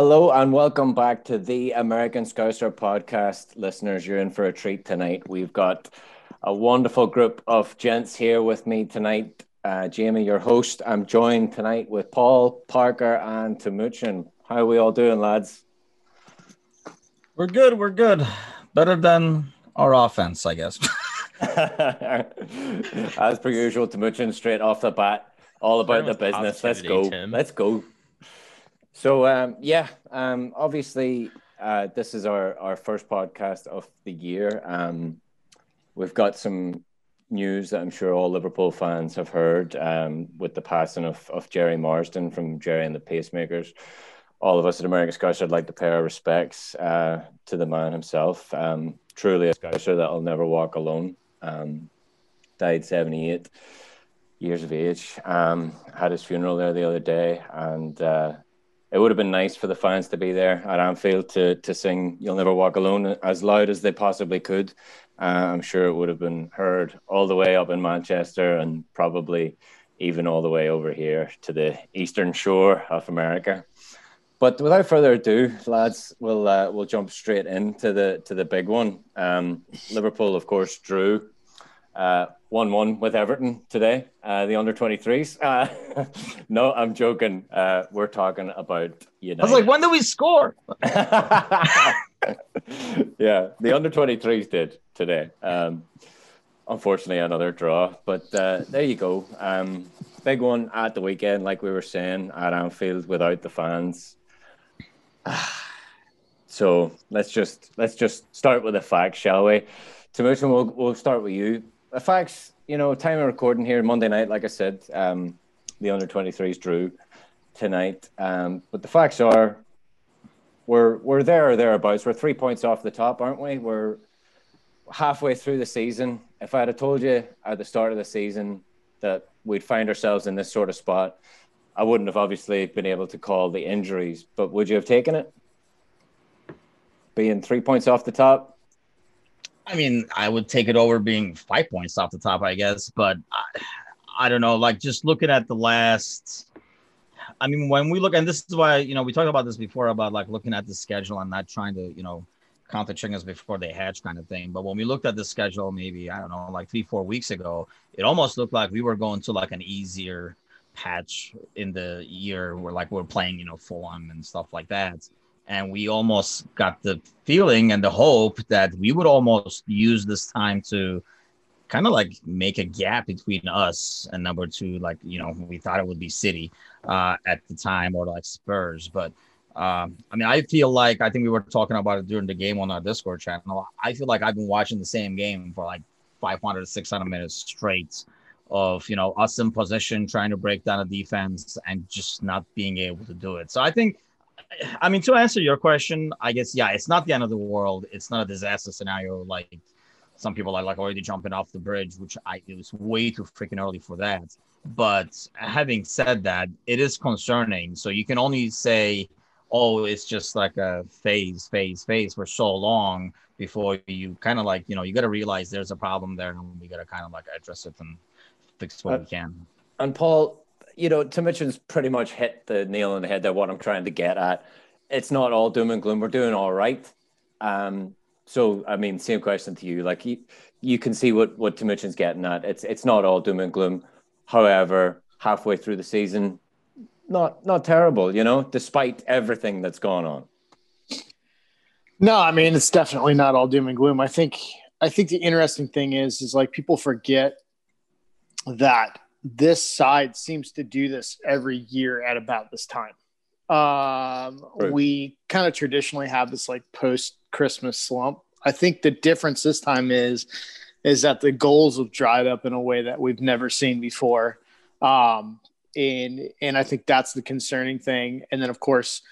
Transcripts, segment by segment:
Hello, hello, and welcome back to the American Scouser podcast. Listeners, you're in for a treat tonight. We've got a wonderful group of gents here with me tonight. Uh, Jamie, your host. I'm joined tonight with Paul, Parker, and Timuchin. How are we all doing, lads? We're good. We're good. Better than our offense, I guess. As per usual, Timuchin straight off the bat, all about the business. Let's go. Tim. Let's go. So um, yeah, um, obviously uh, this is our our first podcast of the year. Um, we've got some news that I'm sure all Liverpool fans have heard um, with the passing of of Gerry Marsden from Gerry and the Pacemakers. All of us at American Scouser would like to pay our respects uh, to the man himself. Um, truly a Scouser that'll never walk alone. Um, died 78 years of age. had his funeral there the other day, and uh, it would have been nice for the fans to be there at Anfield to to sing "You'll Never Walk Alone" as loud as they possibly could. Uh, I'm sure it would have been heard all the way up in Manchester and probably even all the way over here to the eastern shore of America. But without further ado, lads, we'll uh, we'll jump straight into the to the big one. Um, Liverpool, of course, drew uh, one one with Everton today. Uh, the under twenty threes. Uh, no, I'm joking. Uh, we're talking about United. I was like, when do we score? yeah, the under twenty threes did today. Um, unfortunately, another draw, but uh, there you go. Um, big one at the weekend, like we were saying at Anfield, without the fans. so let's just let's just start with the facts, shall we? Timuchin, we'll we'll start with you the facts, you know, time of recording here Monday night, like I said, um, the under 23s drew tonight. Um, but the facts are we're we're there or thereabouts. We're three points off the top, aren't we? We're halfway through the season. If I had told you at the start of the season that we'd find ourselves in this sort of spot, I wouldn't have obviously been able to call the injuries. But would you have taken it? Being three points off the top? I mean, I would take it over being five points off the top, I guess. But I, I don't know. Like just looking at the last. I mean, when we look, and this is why you know we talked about this before about like looking at the schedule and not trying to you know count the chickens before they hatch kind of thing. But when we looked at the schedule, maybe I don't know, like three four weeks ago, it almost looked like we were going to like an easier patch in the year where like we're playing you know Fulham and stuff like that and we almost got the feeling and the hope that we would almost use this time to kind of like make a gap between us and number two like you know we thought it would be city uh, at the time or like spurs. But um, i mean i feel like i think we were talking about it during the game on our discord channel. I feel like i've been watching the same game for like 500 600 minutes straight of you know us in position trying to break down a defense and just not being able to do it. So i think I mean, to answer your question, I guess yeah, it's not the end of the world. It's not a disaster scenario like some people are like already jumping off the bridge, which I it was way too freaking early for that. But having said that, it is concerning. So you can only say, oh, it's just like a phase, phase, phase for so long before you kind of like, you know, you got to realize there's a problem there and we got to kind of like address it and fix what uh, we can. And Paul, you know, Timuchin's pretty much hit the nail on the head there. What I'm trying to get at, it's not all doom and gloom. We're doing all right. Um, so I mean, same question to you. Like you, you can see what what Timuchin's getting at. It's it's not all doom and gloom. However, halfway through the season, not not terrible. You know, despite everything that's gone on. No, I mean it's definitely not all doom and gloom. I think I think the interesting thing is is like people forget that this side seems to do this every year at about this time. Um, right. We kind of traditionally have this like post Christmas slump. I think the difference this time is is that the goals have dried up in a way that we've never seen before. Um, and and I think that's the concerning thing. And then of course,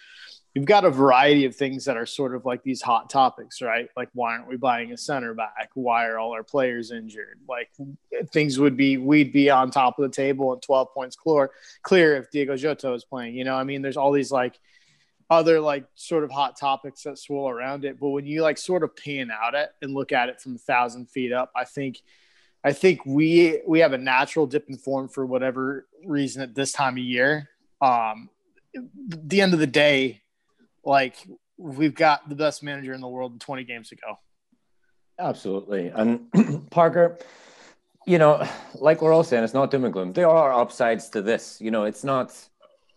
you've got a variety of things that are sort of like these hot topics, right? Like, why aren't we buying a center back? Why are all our players injured? Like, things would be, we'd be on top of the table and 12 points clear, clear if Diego Jota is playing. You know, I mean, there's all these like other like sort of hot topics that swirl around it. But when you like sort of pan out it and look at it from a thousand feet up, I think. I think we we have a natural dip in form for whatever reason at this time of year. Um, the end of the day, like we've got the best manager in the world 20 games ago. Absolutely. And Parker, you know, like we're all saying, it's not doom and gloom. There are upsides to this. You know, it's not,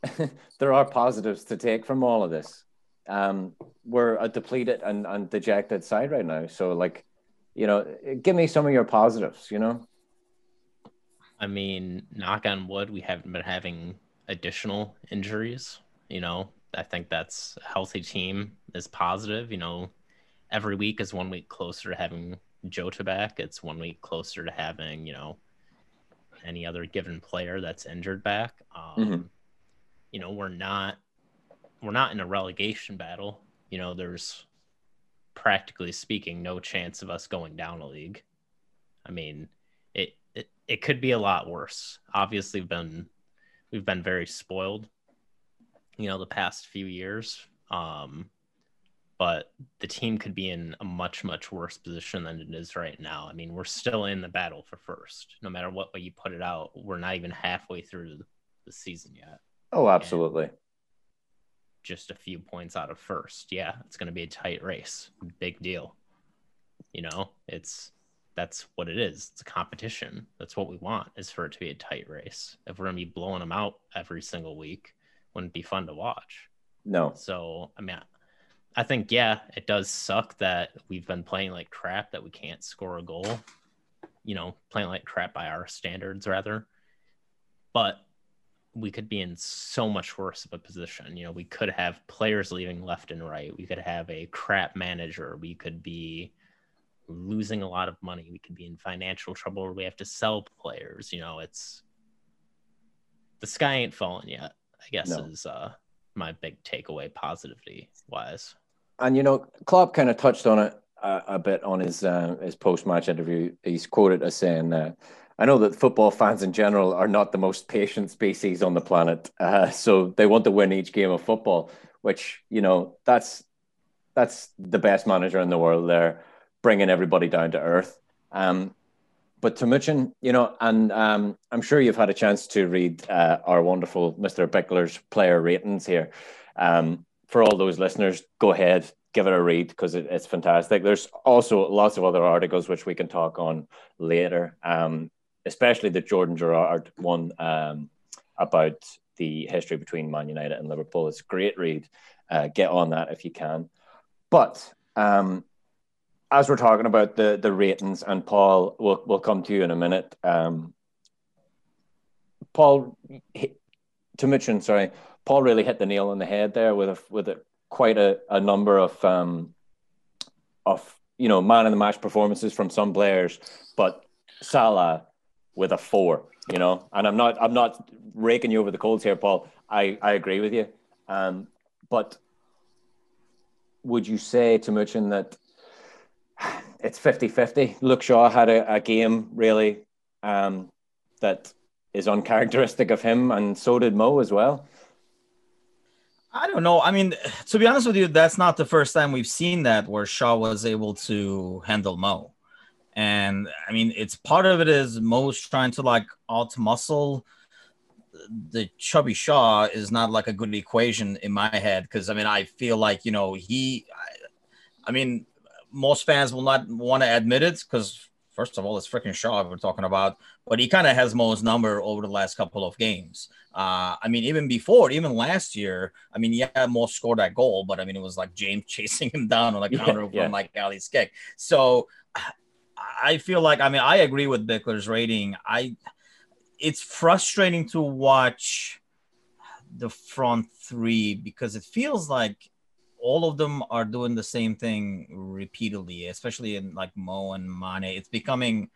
there are positives to take from all of this. Um, we're a depleted and, and dejected side right now. So, like, you know, give me some of your positives, you know? I mean, knock on wood, we haven't been having additional injuries. You know, I think that's a healthy team is positive. You know, every week is one week closer to having Jota back. It's one week closer to having, you know, any other given player that's injured back. Um, mm-hmm. You know, we're not we're not in a relegation battle. You know, there's practically speaking no chance of us going down a league. I mean, it it, it could be a lot worse. Obviously, we've been we've been very spoiled, you know, the past few years. Um, but the team could be in a much much worse position than it is right now. I mean, we're still in the battle for first. No matter what way you put it out, we're not even halfway through the season yet. Oh, absolutely. And just a few points out of first. Yeah, it's going to be a tight race. Big deal. You know, it's that's what it is. It's a competition. That's what we want is for it to be a tight race. If we're gonna be blowing them out every single week, wouldn't be fun to watch. No. So I mean, I think yeah, it does suck that we've been playing like crap that we can't score a goal. You know, playing like crap by our standards rather. But we could be in so much worse of a position. You know, we could have players leaving left and right. We could have a crap manager. We could be losing a lot of money. We could be in financial trouble we have to sell players. You know, it's the sky ain't falling yet, I guess no. is uh, my big takeaway positivity wise. And, you know, Klopp kind of touched on it a, a bit on his, uh, his post match interview. He's quoted as saying, uh, I know that football fans in general are not the most patient species on the planet, uh, so they want to win each game of football. Which you know, that's that's the best manager in the world. There, bringing everybody down to earth. Um, but Timuchin, you know, and um, I'm sure you've had a chance to read uh, our wonderful Mr. Bickler's player ratings here. Um, for all those listeners, go ahead, give it a read because it, it's fantastic. There's also lots of other articles which we can talk on later. Um, especially the Jordan Gerard one um, about the history between Man United and Liverpool. It's a great read. Uh, get on that if you can. But um, as we're talking about the the ratings, and Paul, we'll we'll come to you in a minute. Um, Paul, to mention, sorry, Paul really hit the nail on the head there with a with a quite a, a number of um, of you know man in the match performances from some players, but Salah with a four, you know. And I'm not I'm not raking you over the coals here, Paul. I, I agree with you. Um, but would you say Timuchin that it's 50-50? Luke Shaw had a, a game really um, that is uncharacteristic of him, and so did Mo as well. I don't know. I mean, to be honest with you, that's not the first time we've seen that where Shaw was able to handle Mo. And I mean, it's part of it is Mo's trying to like out muscle the chubby Shaw is not like a good equation in my head because I mean I feel like you know he, I, I mean most fans will not want to admit it because first of all it's freaking Shaw we're talking about, but he kind of has Mo's number over the last couple of games. Uh, I mean even before even last year, I mean yeah most scored that goal, but I mean it was like James chasing him down on a counter yeah, from like Ali's kick. So I feel like I mean I agree with Bickler's rating. I it's frustrating to watch the front three because it feels like all of them are doing the same thing repeatedly, especially in like Mo and Mane. It's becoming,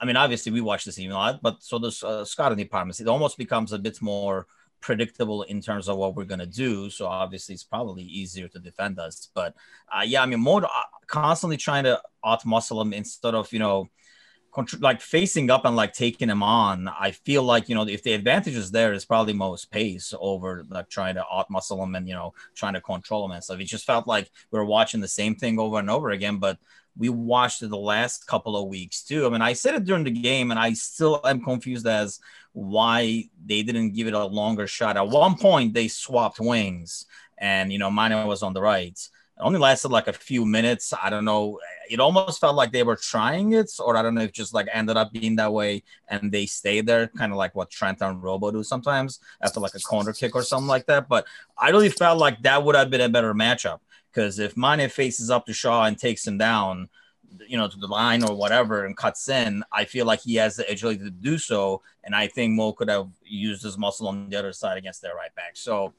I mean, obviously we watch this even a lot, but so does uh, Scott in the apartments. It almost becomes a bit more predictable in terms of what we're going to do. So obviously it's probably easier to defend us. But uh, yeah, I mean, more uh, constantly trying to out muscle him instead of, you know, like facing up and like taking him on. I feel like, you know, if the advantage is there, it's probably Mo's pace over like trying to out muscle him and, you know, trying to control him and stuff. It just felt like we were watching the same thing over and over again. But we watched it the last couple of weeks too. I mean, I said it during the game, and I still am confused as why they didn't give it a longer shot. At one point, they swapped wings, and you know, Maino was on the right. Only lasted like a few minutes. I don't know. It almost felt like they were trying it, or I don't know if just like ended up being that way and they stayed there, kind of like what Trent and Robo do sometimes after like a corner kick or something like that. But I really felt like that would have been a better matchup because if Mane faces up to Shaw and takes him down, you know, to the line or whatever and cuts in, I feel like he has the agility to do so. And I think Mo could have used his muscle on the other side against their right back. So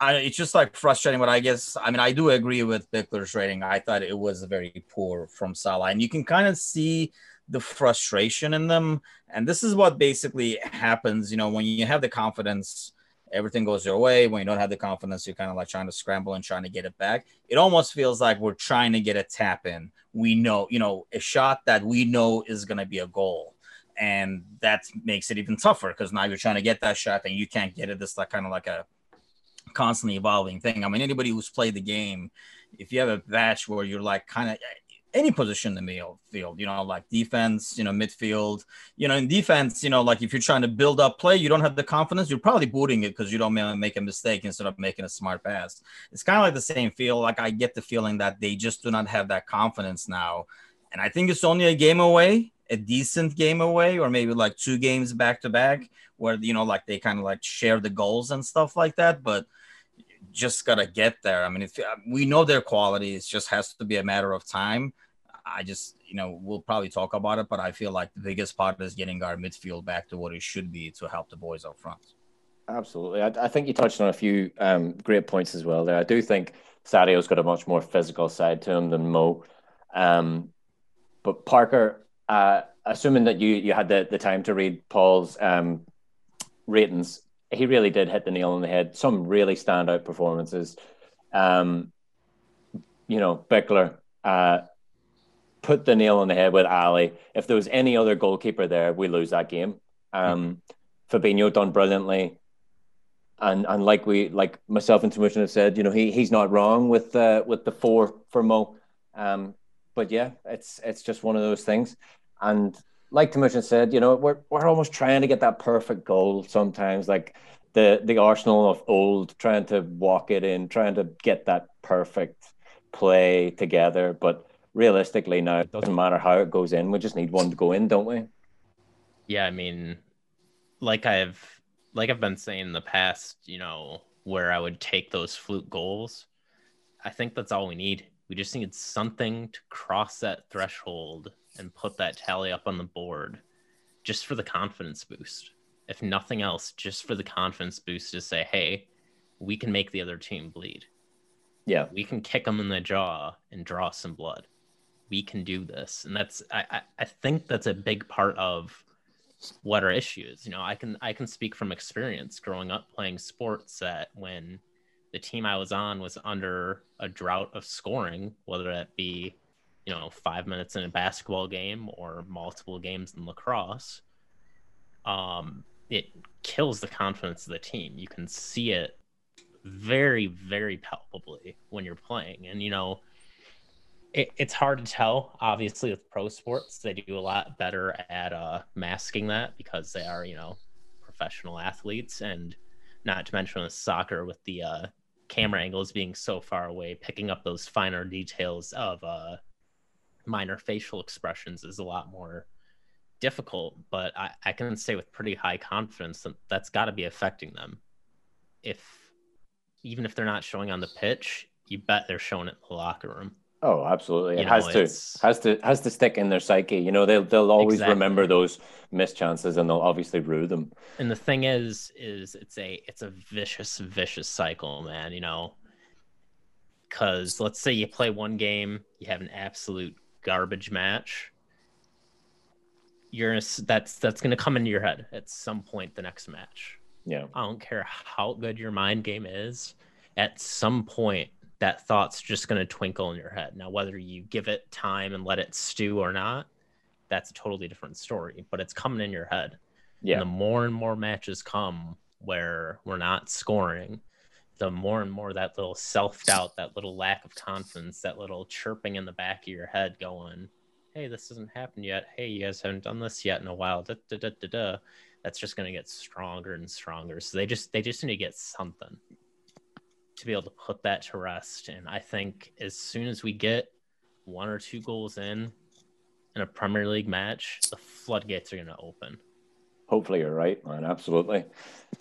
I, it's just like frustrating, but I guess, I mean, I do agree with Bickler's rating. I thought it was very poor from Salah. And you can kind of see the frustration in them. And this is what basically happens, you know, when you have the confidence everything goes your way. When you don't have the confidence, you're kind of like trying to scramble and trying to get it back. It almost feels like we're trying to get a tap in. We know, you know, a shot that we know is going to be a goal. And that makes it even tougher because now you're trying to get that shot and you can't get it. It's like kind of like a constantly evolving thing. I mean, anybody who's played the game, if you have a batch where you're like kind of any position in the field, you know, like defense, you know, midfield, you know, in defense, you know, like if you're trying to build up play, you don't have the confidence, you're probably booting it because you don't make a mistake instead of making a smart pass. It's kind of like the same feel. Like I get the feeling that they just do not have that confidence now. And I think it's only a game away, a decent game away, or maybe like two games back to back where, you know, like they kind of like share the goals and stuff like that. But just gotta get there. I mean, if uh, we know their quality, it just has to be a matter of time. I just, you know, we'll probably talk about it, but I feel like the biggest part is getting our midfield back to what it should be to help the boys up front. Absolutely. I, I think you touched on a few um, great points as well there. I do think Sadio's got a much more physical side to him than Mo. Um, but Parker, uh, assuming that you you had the, the time to read Paul's um, ratings, he really did hit the nail on the head. Some really standout performances. Um, you know, Bickler uh, put the nail on the head with Ali. If there was any other goalkeeper there, we lose that game. Um, Fabinho done brilliantly, and and like we like myself and Timuchin have said, you know, he he's not wrong with uh, with the four for Mo. Um, but yeah, it's it's just one of those things, and like Timuchin said, you know, we're we're almost trying to get that perfect goal sometimes, like the the Arsenal of old, trying to walk it in, trying to get that perfect play together. But realistically, now it doesn't matter how it goes in. We just need one to go in, don't we? Yeah, I mean, like I've like I've been saying in the past, you know, where I would take those fluke goals. I think that's all we need. We just need something to cross that threshold and put that tally up on the board just for the confidence boost. If nothing else, just for the confidence boost to say, hey, we can make the other team bleed. Yeah. We can kick them in the jaw and draw some blood. We can do this. And that's I, I think that's a big part of what our issue is. You know, I can I can speak from experience growing up playing sports that when the team I was on was under a drought of scoring, whether that be you know five minutes in a basketball game or multiple games in lacrosse um it kills the confidence of the team. You can see it very very palpably when you're playing. And you know it, it's hard to tell obviously with pro sports they do a lot better at uh masking that because they are you know professional athletes. And not to mention with soccer with the uh camera angles being so far away picking up those finer details of uh minor facial expressions is a lot more difficult, but I, I can say with pretty high confidence that that's got to be affecting them. If even if they're not showing on the pitch, you bet they're showing it in the locker room. Oh, absolutely. You it know, has to has to has to stick in their psyche. You know, they'll they'll always exactly. remember those missed chances and they'll obviously rue them. And the thing is, is it's a it's a vicious, vicious cycle, man. You know, because let's say you play one game, you have an absolute garbage match, you're gonna, that's that's gonna come into your head at some point the next match. Yeah. I don't care how good your mind game is. At some point, that thought's just gonna twinkle in your head. Now, whether you give it time and let it stew or not, that's a totally different story. But it's coming in your head. Yeah. And the more and more matches come where we're not scoring, the more and more that little self doubt, that little lack of confidence, that little chirping in the back of your head going, Hey, this hasn't happened yet. Hey, you guys haven't done this yet in a while. Da, da, da, da, da. that's just going to get stronger and stronger. So they just they just need to get something to be able to put that to rest. And I think as soon as we get one or two goals in in a Premier League match, the floodgates are going to open. Hopefully, you're right, man. Absolutely.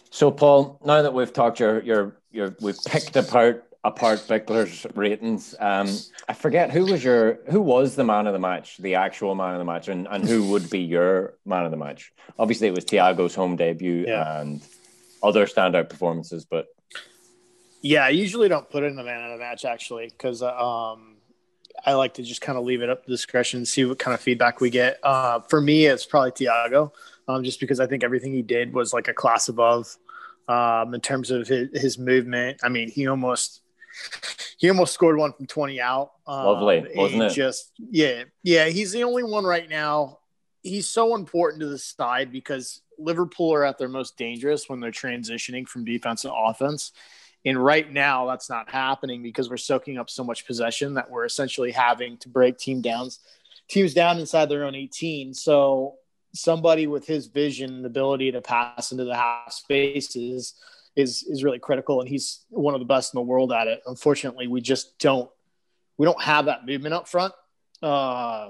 So, Paul, now that we've talked your your your we've picked apart apart Bickler's ratings. Um, I forget who was your who was the man of the match, the actual man of the match, and, and who would be your man of the match. Obviously, it was Thiago's home debut yeah. and other standout performances, but yeah, I usually don't put in the man of the match actually because uh, um, I like to just kind of leave it up to discretion see what kind of feedback we get. Uh, for me, it's probably Thiago, um, just because I think everything he did was like a class above um, in terms of his, his movement. I mean, he almost he almost scored one from 20 out. Um, Lovely, wasn't it? Just yeah, yeah. He's the only one right now. He's so important to the side because Liverpool are at their most dangerous when they're transitioning from defense to offense. And right now, that's not happening because we're soaking up so much possession that we're essentially having to break team downs, teams down inside their own 18. So somebody with his vision and ability to pass into the half spaces – is is really critical, and he's one of the best in the world at it. Unfortunately, we just don't we don't have that movement up front uh,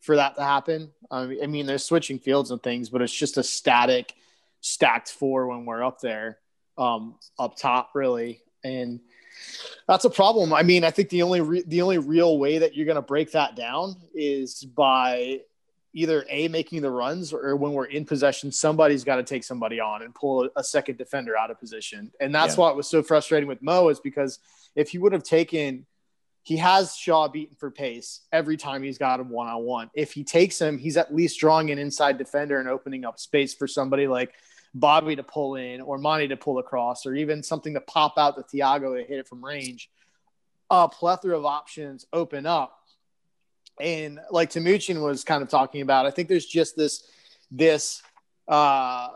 for that to happen. I mean, I mean, they're switching fields and things, but it's just a static, stacked four when we're up there, um, up top, really, and that's a problem. I mean, I think the only re- the only real way that you're going to break that down is by either a making the runs or when we're in possession somebody's got to take somebody on and pull a, second defender out of position. And that's yeah. why it was so frustrating with mo is because if he would have taken he has shaw beaten for pace every time he's got him one-on-one. If he takes him he's at least drawing an inside defender and opening up space for somebody like bobby to pull in or monty to pull across or even something to pop out to thiago to hit it from range. A plethora of options open up and like Timuchin was kind of talking about, I think there's just this this uh,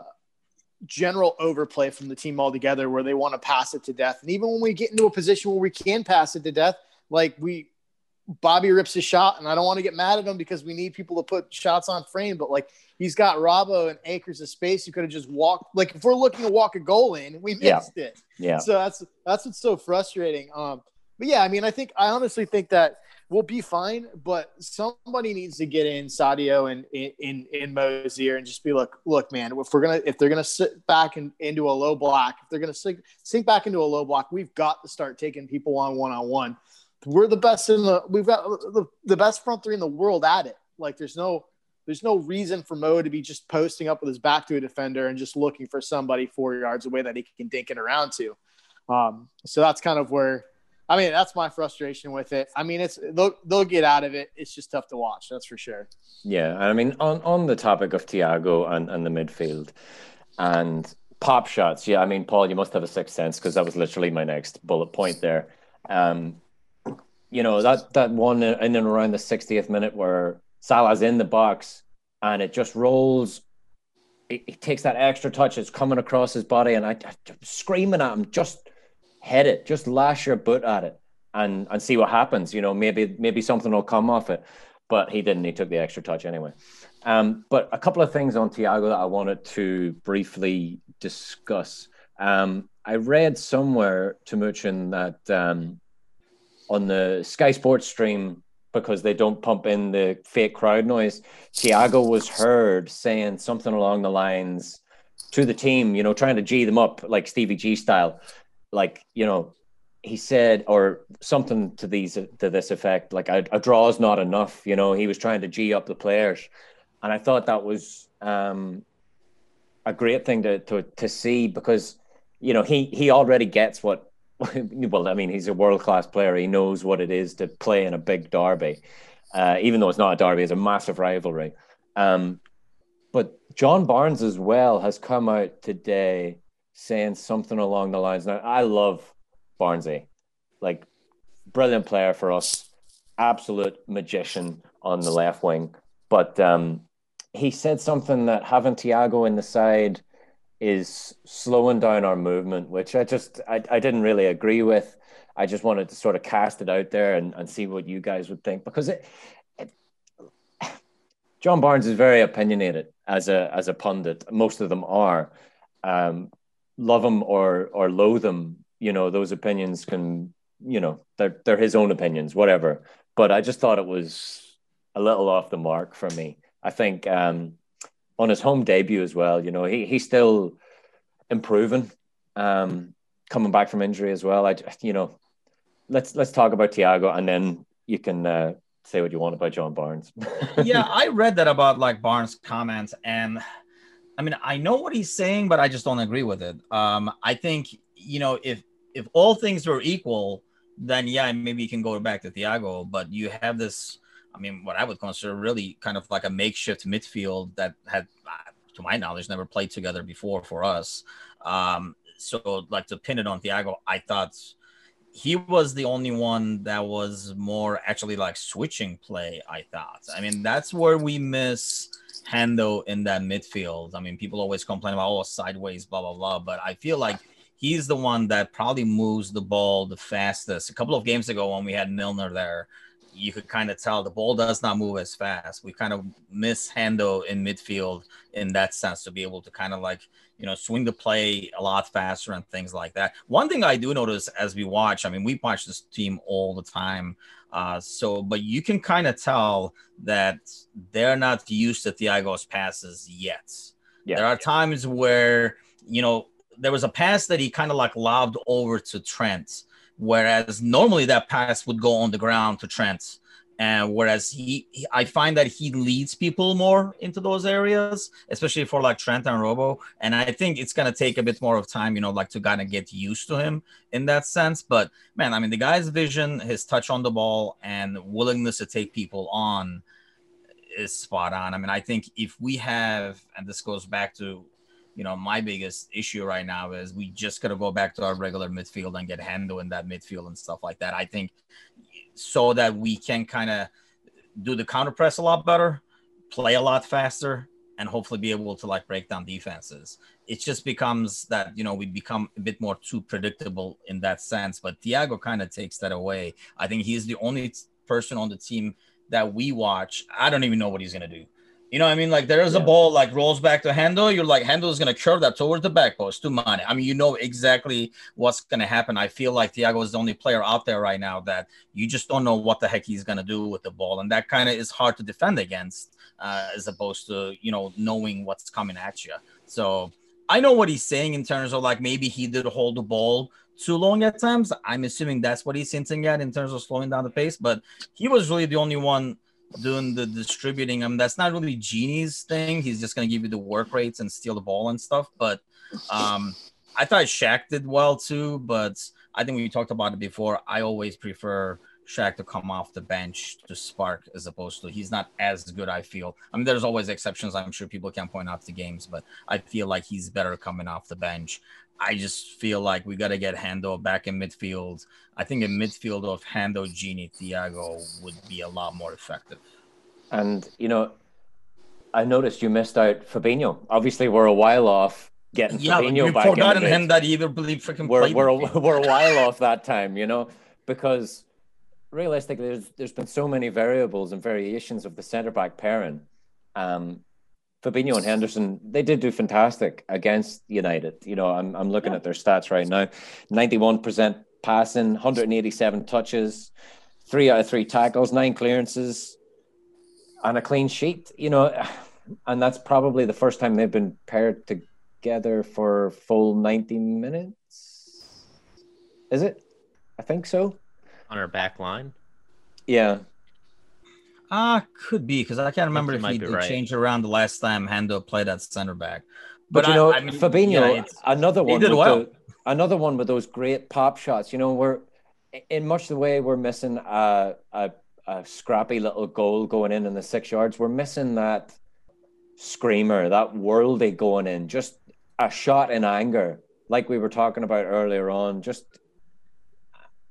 general overplay from the team altogether where they want to pass it to death. And even when we get into a position where we can pass it to death, like we Bobby rips his shot, and I don't want to get mad at him because we need people to put shots on frame, but like he's got Robbo and acres of space. You could have just walked like if we're looking to walk a goal in, we missed yeah. it. Yeah. So that's that's what's so frustrating. Um, but yeah, I mean, I think I honestly think that we'll be fine. But somebody needs to get in Sadio and in in Mo's ear and just be like, look, man, if we're gonna if they're gonna sit back in, into a low block, if they're gonna sink sink back into a low block, we've got to start taking people on one on one. We're the best in the we've got the, the best front three in the world at it. Like there's no there's no reason for Mo to be just posting up with his back to a defender and just looking for somebody four yards away that he can dink it around to. Um, so that's kind of where I mean, that's my frustration with it. I mean, it's they'll they'll get out of it. It's just tough to watch. That's for sure. Yeah, I mean, on on the topic of Thiago and and the midfield and pop shots. Yeah, I mean, Paul, you must have a sixth sense because that was literally my next bullet point there. Um, you know that that one in and around the 60th minute where Salah's in the box and it just rolls. He takes that extra touch. It's coming across his body, and I, I'm screaming at him, just head it, just lash your butt at it and and see what happens. You know, maybe maybe something will come off it. But he didn't. He took the extra touch anyway. Um, but a couple of things on Thiago that I wanted to briefly discuss. Um, I read somewhere, Timuchin, that um, on the Sky Sports stream, because they don't pump in the fake crowd noise, Thiago was heard saying something along the lines to the team, you know, trying to G them up like Stevie G style like you know he said or something to these to this effect like a, a draw is not enough you know he was trying to g up the players. And i thought that was um, a great thing to, to to see because you know he he already gets what well i mean he's a world class player. He knows what it is to play in a big derby uh, even though it's not a derby it's a massive rivalry. Um, but john barnes as well has come out today saying something along the lines. Now, I love Barnesy, like brilliant player for us, absolute magician on the left wing. But um, he said something that having Thiago in the side is slowing down our movement, which I just I, I didn't really agree with. I just wanted to sort of cast it out there and, and see what you guys would think because it, it John Barnes is very opinionated as a as a pundit. Most of them are. Um, love him or or loathe him, you know, those opinions can, you know, they're they're his own opinions, whatever. But I just thought it was a little off the mark for me. I think um, on his home debut as well, you know, he he's still improving, um, coming back from injury as well. I you know, let's let's talk about Thiago and then you can uh, say what you want about John Barnes. yeah, I read that about like Barnes' comments, and I mean, I know what he's saying, but I just don't agree with it. Um, I think you know if if all things were equal, then yeah, maybe you can go back to Thiago, but you have this. I mean, what I would consider really kind of like a makeshift midfield that had, to my knowledge, never played together before for us. Um, so, like to pin it on Thiago, I thought he was the only one that was more actually like switching play. I thought. I mean, that's where we miss Hendo in that midfield. I mean, people always complain about oh sideways, blah blah blah, but I feel like he's the one that probably moves the ball the fastest. A couple of games ago when we had Milner there, you could kind of tell the ball does not move as fast. We kind of mishandle in midfield in that sense to be able to kind of like you know, swing the play a lot faster and things like that. One thing I do notice as we watch, I mean, we watch this team all the time. Uh, so, but you can kind of tell that they're not used to Thiago's passes yet. Yeah. There are times where, you know, there was a pass that he kind of like lobbed over to Trent, whereas normally that pass would go on the ground to Trent and whereas he, he, i find that he leads people more into those areas especially for like trent and robo. And i think it's going to take a bit more of time you know like to kind of get used to him in that sense. But man i mean the guy's vision his touch on the ball and willingness to take people on is spot on. I mean i think if we have and this goes back to you know, my biggest issue right now is we just got to go back to our regular midfield and get Hendo in that midfield and stuff like that. I think so that we can kind of do the counter press a lot better, play a lot faster, and hopefully be able to like break down defenses. It just becomes that you know we become a bit more too predictable in that sense. But Thiago kind of takes that away. I think he's the only person on the team that we watch. I don't even know what he's gonna do. You know what I mean? Like there's yeah. a ball like rolls back to Hendo. You're like Hendo is gonna curve that towards the back post to Mane. I mean, you know exactly what's gonna happen. I feel like Thiago is the only player out there right now that you just don't know what the heck he's gonna do with the ball, and that kind of is hard to defend against, uh, as opposed to you know knowing what's coming at you. So I know what he's saying in terms of like maybe he did hold the ball too long at times. I'm assuming that's what he's hinting at in terms of slowing down the pace, but he was really the only one doing the distributing. I mean, that's not really Gini's thing. He's just gonna give you the work rates and steal the ball and stuff. But um, I thought Shaq did well too. But I think we talked about it before. I always prefer Shaq to come off the bench to spark as opposed to he's not as good. I feel. I mean, there's always exceptions. I'm sure people can point out the games, but I feel like he's better coming off the bench. I just feel like we got to get Hendo back in midfield. I think a midfield of Hendo, Gini, Thiago would be a lot more effective. And, you know, I noticed you missed out Fabinho. Obviously, we're a while off getting yeah, Fabinho back. forgotten him that he even believed freaking we're, we're, a, we're a while off that time, you know, because realistically, there's, there's been so many variables and variations of the centre back pairing. Um, Fabinho and Henderson, they did do fantastic against United. You know, I'm, I'm looking yeah. at their stats right now 91% passing, 187 touches, three out of three tackles, nine clearances, and a clean sheet. You know, and that's probably the first time they've been paired together for full 90 minutes. Is it? I think so. On our back line? Yeah. Ah, uh, could be because I can't remember if he right. changed around the last time Hendo played at center back. But, but you I, know, I mean, Fabinho, yeah, another one. He did well. The, another one with those great pop shots. You know, we're in much the way we're missing a, a, a scrappy little goal going in in the six yards. We're missing that screamer, that worldy going in, just a shot in anger, like we were talking about earlier on. Just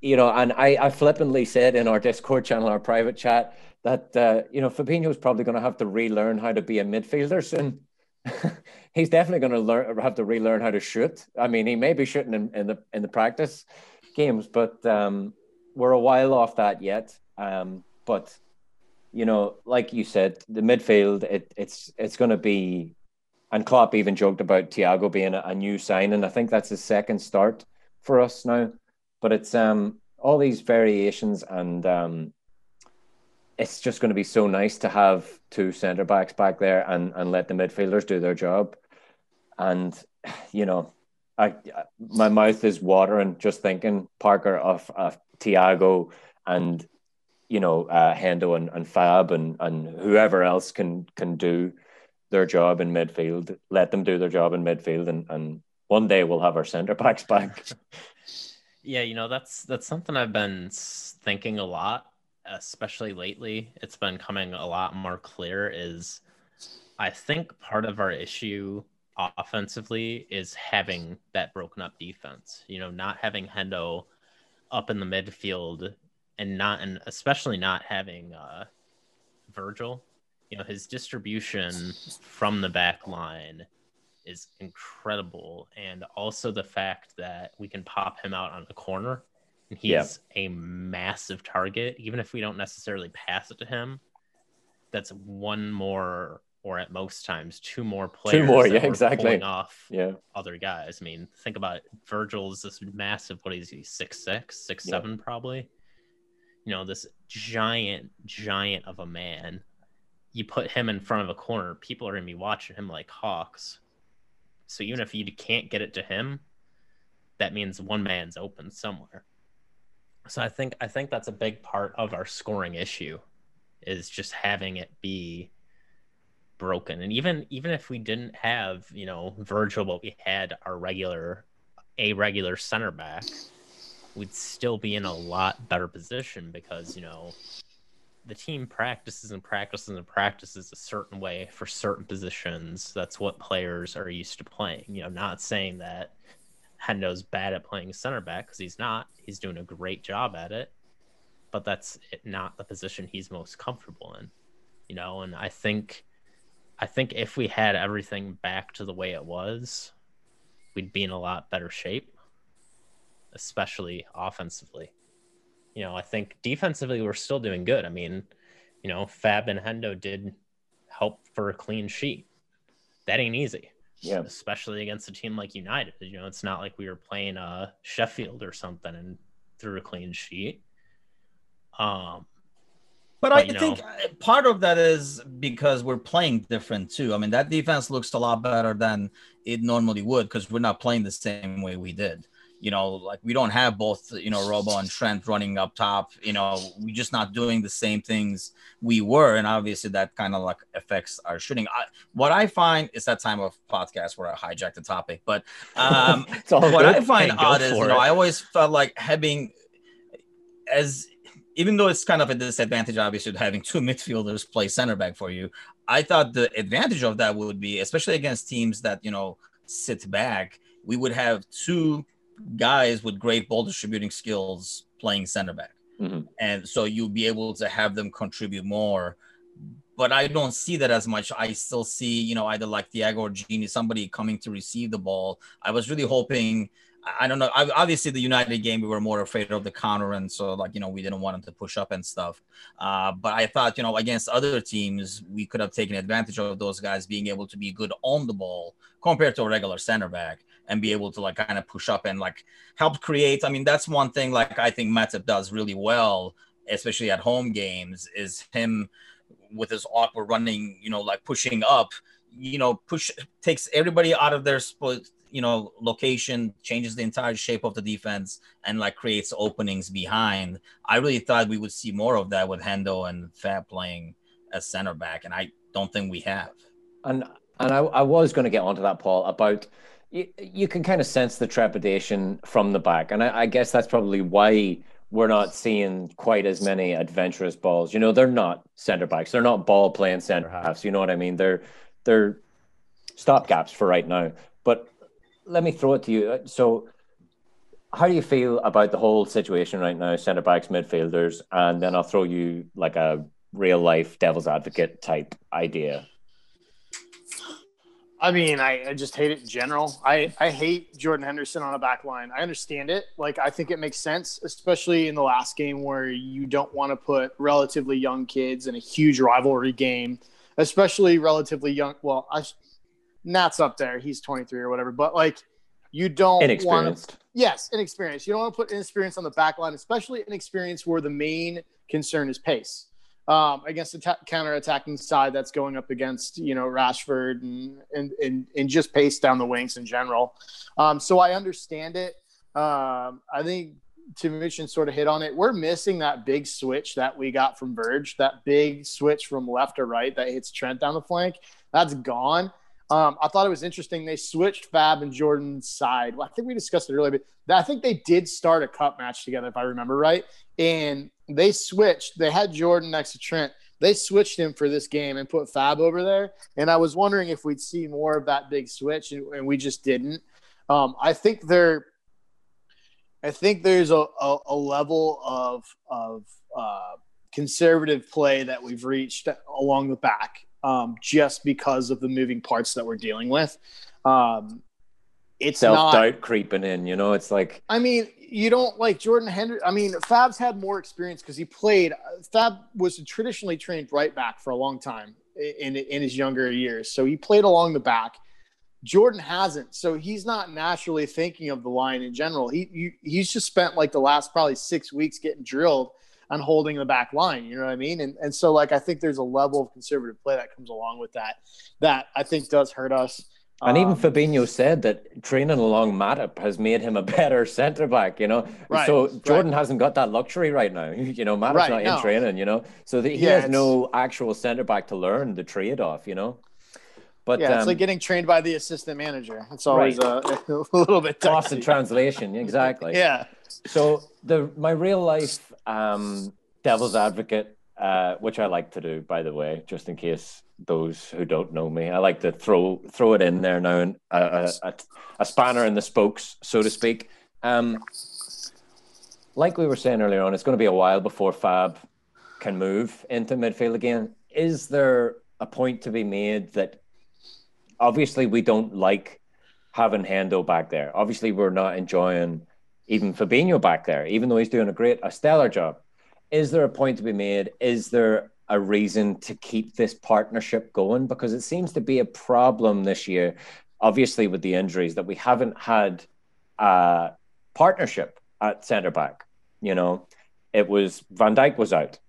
you know, and I, I flippantly said in our Discord channel, our private chat, that uh, you know Fabinho's probably going to have to relearn how to be a midfielder soon. He's definitely going to learn have to relearn how to shoot. I mean, he may be shooting in, in the in the practice games, but um, we're a while off that yet. Um, but you know, like you said, the midfield, it, it's it's going to be, and Klopp even joked about Thiago being a, a new sign, and I think that's his second start for us now. But it's um all these variations, and um, it's just going to be so nice to have two centre backs back there and and let the midfielders do their job. And you know, I my mouth is watering just thinking Parker of of Thiago and you know uh, Hendo and, and Fab and and whoever else can can do their job in midfield. Let them do their job in midfield, and and one day we'll have our centre backs back. yeah, you know that's that's something I've been thinking a lot, especially lately. It's been coming a lot more clear. Is I think part of our issue offensively is having that broken up defense. You know, not having Hendo up in the midfield and not and especially not having uh Virgil. You know, his distribution from the back line is incredible. And also the fact that we can pop him out on the corner and he's yeah. a massive target, even if we don't necessarily pass it to him. That's one more or at most times two more players. Two more, yeah, exactly. Off yeah. other guys. I mean, think about it. Virgil's this massive. What is he? Six six, six yeah. seven, probably. You know, this giant, giant of a man. You put him in front of a corner, people are gonna be watching him like hawks. So even if you can't get it to him, that means one man's open somewhere. So I think I think that's a big part of our scoring issue, is just having it be broken. And even even if we didn't have, you know, Virgil, but we had our regular a regular center back, we'd still be in a lot better position because, you know, the team practices and practices and practices a certain way for certain positions. That's what players are used to playing. You know, not saying that Hendo's bad at playing center back because he's not. He's doing a great job at it, but that's not the position he's most comfortable in. You know, and I think I think if we had everything back to the way it was, we'd be in a lot better shape, especially offensively. You know, I think defensively we're still doing good. I mean, you know, Fab and Hendo did help for a clean sheet. That ain't easy. Yeah. Especially against a team like United. You know, it's not like we were playing uh Sheffield or something and threw a clean sheet. Um but, but I think know. Uh, part of that is because we're playing different too. I mean, that defense looks a lot better than it normally would because we're not playing the same way we did. You know, like we don't have both, you know, Robo and Trent running up top. You know, we're just not doing the same things we were. And obviously that kind of like affects our shooting. I, what I find is that time of podcast where I hijack the topic. But um, what good. I find odd is, you know, I always felt like having as even though it's kind of a disadvantage, obviously, having two midfielders play center back for you, I thought the advantage of that would be, especially against teams that you know sit back, we would have two guys with great ball distributing skills playing center back, mm-hmm. and so you'll be able to have them contribute more. But I don't see that as much. I still see, you know, either like Thiago or Gini, somebody coming to receive the ball. I was really hoping I don't know. Obviously, the United game, we were more afraid of the counter, and so like you know, we didn't want them to push up and stuff. Uh, but I thought you know, against other teams, we could have taken advantage of those guys being able to be good on the ball compared to a regular center back and be able to like kind of push up and like help create. I mean, that's one thing like I think Matip does really well, especially at home games, is him with his awkward running, you know, like pushing up you know push takes everybody out of their spot you know location changes the entire shape of the defense and like creates openings behind i really thought we would see more of that with hendo and fab playing as center back and i don't think we have and and i, I was going to get onto that paul about you, you can kind of sense the trepidation from the back and I, I guess that's probably why we're not seeing quite as many adventurous balls. You know they're not center backs. They're not ball playing center halves you know what i mean? They're they're stopgaps for right now. But let me throw it to you. Uh, so, how do you feel about the whole situation right now, centre backs, midfielders, and then I'll throw you like a real life devil's advocate type idea. I mean, I, I, just hate it in general. I, I hate Jordan Henderson on a back line. I understand it. Like, I think it makes sense, especially in the last game where you don't want to put relatively young kids in a huge rivalry game, especially relatively young. Well, I, Nat's up there. He's 23 or whatever. But, like, you don't inexperienced. Want to, yes, inexperienced. You don't want to put inexperience on the back line, especially inexperience where the main concern is pace um, against the ta- counter-attacking side that's going up against you know Rashford and and and, and just pace down the wings in general. Um, so I understand it. Um, I think Timuchin sort of hit on it. We're missing that big switch that we got from Verge, that big switch from left to right that hits Trent down the flank. That's gone. Um, I thought it was interesting. They switched Fab and Jordan's side. Well, I think we discussed it earlier, but I think they did start a cup match together, if I remember right. And they switched. They had Jordan next to Trent. They switched him for this game and put Fab over there. And I was wondering if we'd see more of that big switch, and, and we just didn't. Um, I think there, I think there's a, a, a level of of uh, conservative play that we've reached along the back um, just because of the moving parts that we're dealing with. Um, it's self doubt creeping in. You know, it's like I mean, you don't like Jordan Henderson. I mean, Fab's had more experience because he played. Uh, Fab was traditionally trained right back for a long time in in his younger years, so he played along the back. Jordan hasn't, so he's not naturally thinking of the line in general. He, he he's just spent like the last probably six weeks getting drilled on holding the back line. You know what I mean? And and so like I think there's a level of conservative play that comes along with that that I think does hurt us. And even um, Fabinho said that training along Matip has made him a better centre back, you know. Right, so Jordan right. hasn't got that luxury right now. You know, Matip's right, not no. in training, you know. So the, he yeah, has no actual centre back to learn the trade off, you know. But yeah, um, it's like getting trained by the assistant manager. It's always a, a, little bit lost in translation. Exactly. yeah. So the my real life um, devil's advocate, uh, which I like to do, by the way, just in case those who don't know me. I like to throw throw it in there now and a, a, a spanner in the spokes, so to speak. Um, like we were saying earlier on, it's going to be a while before Fab can move into midfield again. Is there a point to be made that obviously we don't like having Hendo back there? Obviously, we're not enjoying even Fabinho back there, even though he's doing a great, a stellar job. Is there a point to be made? Is there a reason to keep this partnership going because it seems to be a problem this year, obviously with the injuries that we haven't had a partnership at centre back. You know, it was Van Dijk was out,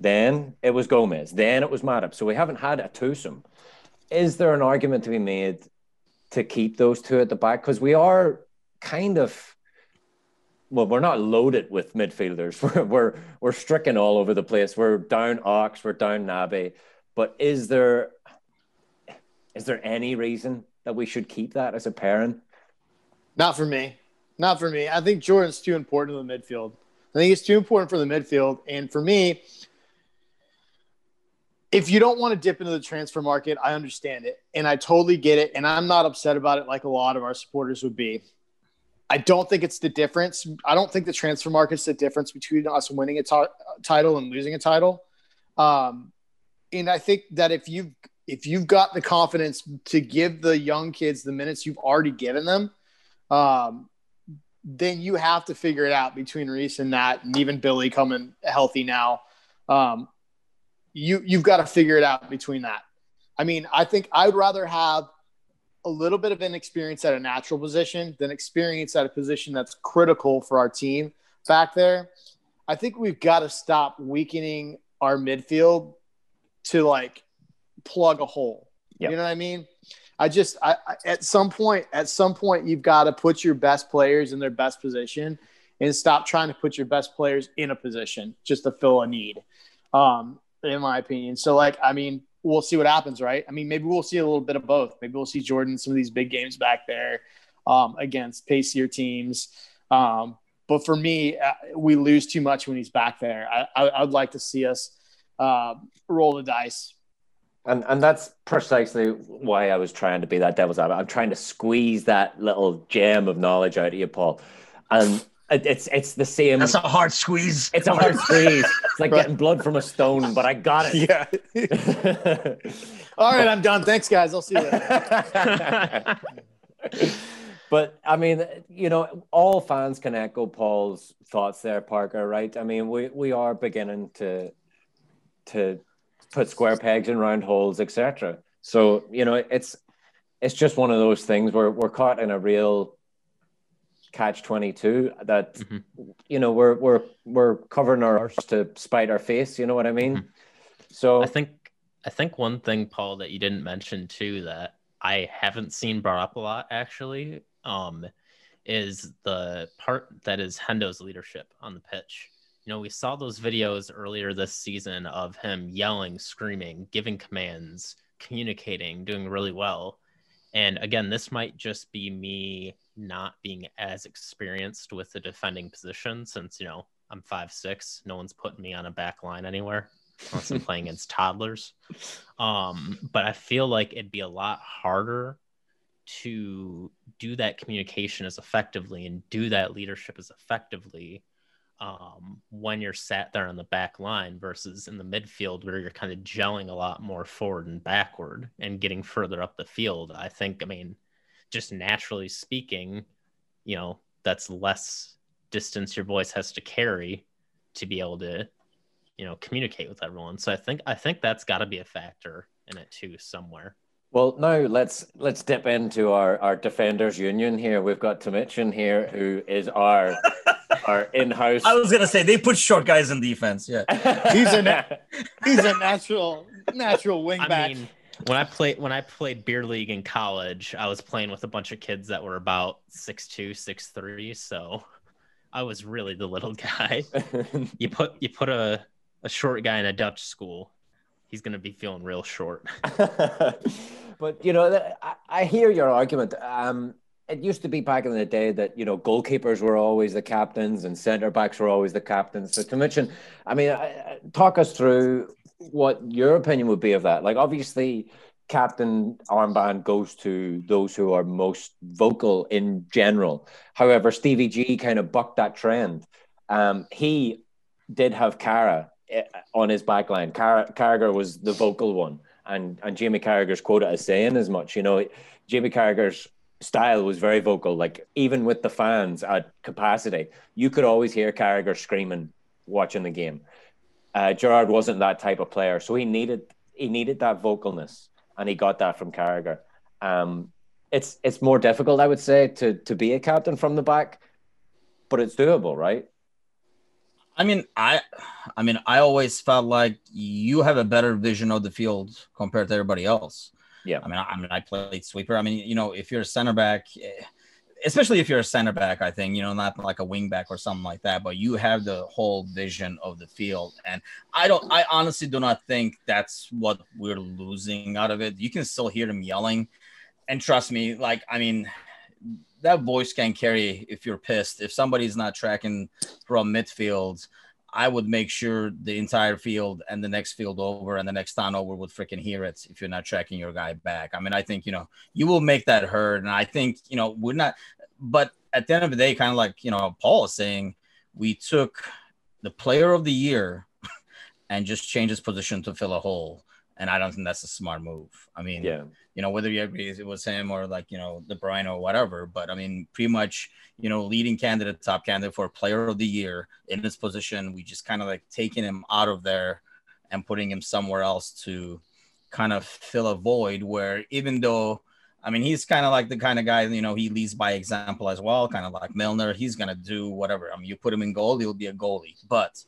then it was Gomez, then it was Matip. So we haven't had a twosome. Is there an argument to be made to keep those two at the back because we are kind of well, we're not loaded with midfielders. We're we're we're stricken all over the place. We're down Ox, we're down Naby. But is there is there any reason that we should keep that as a pairing? Not for me. Not for me. I think Jordan's too important in the midfield. I think it's too important for the midfield. And for me, if you don't want to dip into the transfer market, I understand it. And I totally get it. And I'm not upset about it like a lot of our supporters would be. I don't think it's the difference. I don't think the transfer market's the difference between us winning a t- title and losing a title. Um, and I think that if you've if you've got the confidence to give the young kids the minutes you've already given them, um, then you have to figure it out between Rhys and that, and even Billy coming healthy now. Um, you you've got to figure it out between that. I mean, I think I would rather have a little bit of inexperience at a natural position than experience at a position that's critical for our team back there. I think we've got to stop weakening our midfield to like plug a hole. Yep. You know what I mean? I just I, I, at some point at some point you've got to put your best players in their best position and stop trying to put your best players in a position just to fill a need. Um, in my opinion. So like I mean we'll see what happens, right? I mean, maybe we'll see a little bit of both. Maybe we'll see Jordan some of these big games back there um, against pacier teams. Um, but for me, uh, we lose too much when he's back there. I, would like to see us uh, roll the dice. And and that's precisely why I was trying to be that devil's advocate. I'm trying to squeeze that little gem of knowledge out of you, Paul. And it's it's the same. That's a hard squeeze. It's a hard squeeze. It's like right. getting blood from a stone, but I got it. Yeah. All right, I'm done. Thanks, guys. I'll see you later. but I mean, you know, all fans can echo Paul's thoughts there, Parker. Right? I mean, we we are beginning to to put square pegs in round holes, etc. So you know, it's it's just one of those things where we're caught in a real catch 22 that mm-hmm. you know we're we're we're covering our arse to spite our face you know what i mean mm-hmm. so i think i think one thing paul that you didn't mention too that i haven't seen brought up a lot actually um is the part that is hendo's leadership on the pitch you know we saw those videos earlier this season of him yelling screaming giving commands communicating doing really well and again this might just be me not being as experienced with the defending position since you know I'm five six. No one's putting me on a back line anywhere unless I'm playing against toddlers. Um, but I feel like it'd be a lot harder to do that communication as effectively and do that leadership as effectively um, when you're sat there on the back line versus in the midfield where you're kind of gelling a lot more forward and backward and getting further up the field. I think, I mean, just naturally speaking, you know, that's less distance your voice has to carry to be able to, you know, communicate with everyone. So I think I think that's got to be a factor in it too somewhere. Well, now let's let's dip into our, our defenders union here. We've got Timuchin here, who is our our in-house. I was gonna say they put short guys in defense. Yeah, he's a he's a natural natural wingback. I mean, when I played when I played beer league in college, I was playing with a bunch of kids that were about six two, six three. So I was really the little guy. you put you put a, a short guy in a Dutch school, he's gonna be feeling real short. but you know, I, I hear your argument. Um, it used to be back in the day that you know goalkeepers were always the captains and centre backs were always the captains. So to mention, I mean, talk us through what your opinion would be of that. Like, obviously, captain armband goes to those who are most vocal in general. However, Stevie G kind of bucked that trend. Um, he did have Cara eh, on his backline. Car- Carragher was the vocal one, and and Jamie Carragher's quota is saying as much. You know, Jamie Carragher's style was very vocal. Like even with the fans at capacity, you could always hear Carragher screaming watching the game. Uh, Gerrard wasn't that type of player, so he needed he needed that vocalness, and he got that from Carragher. Um, it's it's more difficult, I would say, to to be a captain from the back, but it's doable, right? I mean, I, I mean, I always felt like you have a better vision of the field compared to everybody else. Yeah. I mean, I, I mean, I played sweeper. I mean, you know, if you're a center back, eh, especially if you're a center back, I think, you know, not like a wing back or something like that, but you have the whole vision of the field. And I don't, I honestly do not think that's what we're losing out of it. You can still hear them yelling. And trust me, like, I mean, that voice can carry if you're pissed. If somebody's not tracking from midfield, I would make sure the entire field and the next field over and the next town over would freaking hear it if you're not tracking your guy back. I mean, I think, you know, you will make that heard. And I think, you know, we're not, but at the end of the day, kind of like, you know, Paul is saying, we took the player of the year and just changed his position to fill a hole. And I don't think that's a smart move. I mean, yeah you know, whether you agree it was him or like, you know, De Bruyne or whatever. But I mean, pretty much, you know, leading candidate, top candidate for player of the year in this position. We just kind of like taking him out of there and putting him somewhere else to kind of fill a void where even though I mean, he's kind of like the kind of guy, you know, he leads by example as well, kind of like Milner. He's going to do whatever. I mean, you put him in goal, he'll be a goalie. But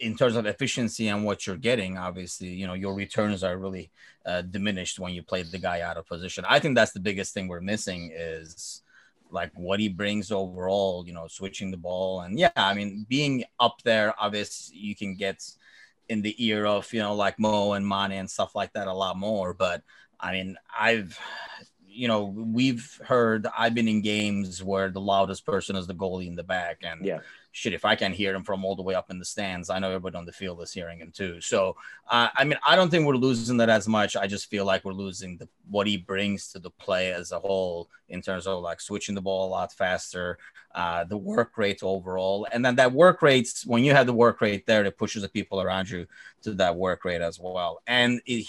in terms of efficiency and what you're getting, obviously, you know, your returns are really uh, diminished when you play the guy out of position. I think that's the biggest thing we're missing is like what he brings overall, you know, switching the ball. And yeah, I mean, being up there, obviously, you can get in the ear of, you know, like Mo and Mane and stuff like that a lot more. But I mean, I've, you know, we've heard, I've been in games where the loudest person is the goalie in the back. And, yeah shit, if I can hear him from all the way up in the stands, I know everybody on the field is hearing him too. So, uh, I mean, I don't think we're losing that as much. I just feel like we're losing the what he brings to the play as a whole in terms of like switching the ball a lot faster, uh, the work rate overall, and then that work rate when you have the work rate there, it pushes the people around you to that work rate as well. And it,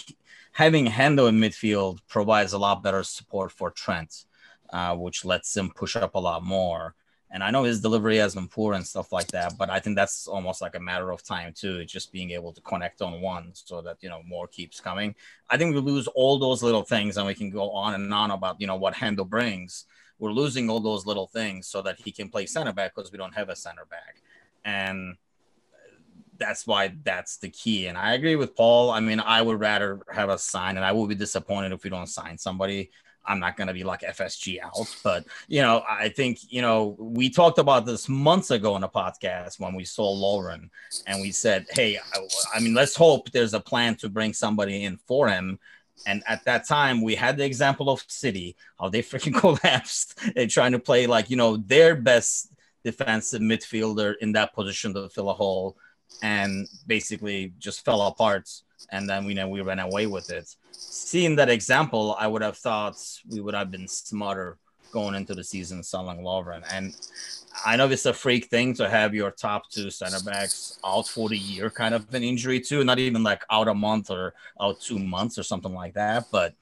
having Hendo in midfield provides a lot better support for Trent, uh, which lets him push up a lot more. And I know his delivery has been poor and stuff like that, but I think that's almost like a matter of time too. Just being able to connect on one so that you know more keeps coming. I think we lose all those little things, and we can go on and on about you know what Hendo brings. We're losing all those little things so that he can play center back because we don't have a center back, and that's why that's the key. And I agree with Paul. I mean, I would rather have a sign, and I will be disappointed if we don't sign somebody. I'm not going to be like FSG out, but you know, I think you know we talked about this months ago in a podcast when we saw Lovren, and we said, hey, I, I mean, let's hope there's a plan to bring somebody in for him. And at that time, we had the example of City, how they freaking collapsed. They're trying to play like you know their best defensive midfielder in that position to fill a hole, and basically just fell apart. And then we know we ran away with it seeing that example, I would have thought we would have been smarter going into the season selling Lovren. And I know it's a freak thing to have your top two center backs out for the year, kind of an injury too, not even like out a month or out two months or something like that. But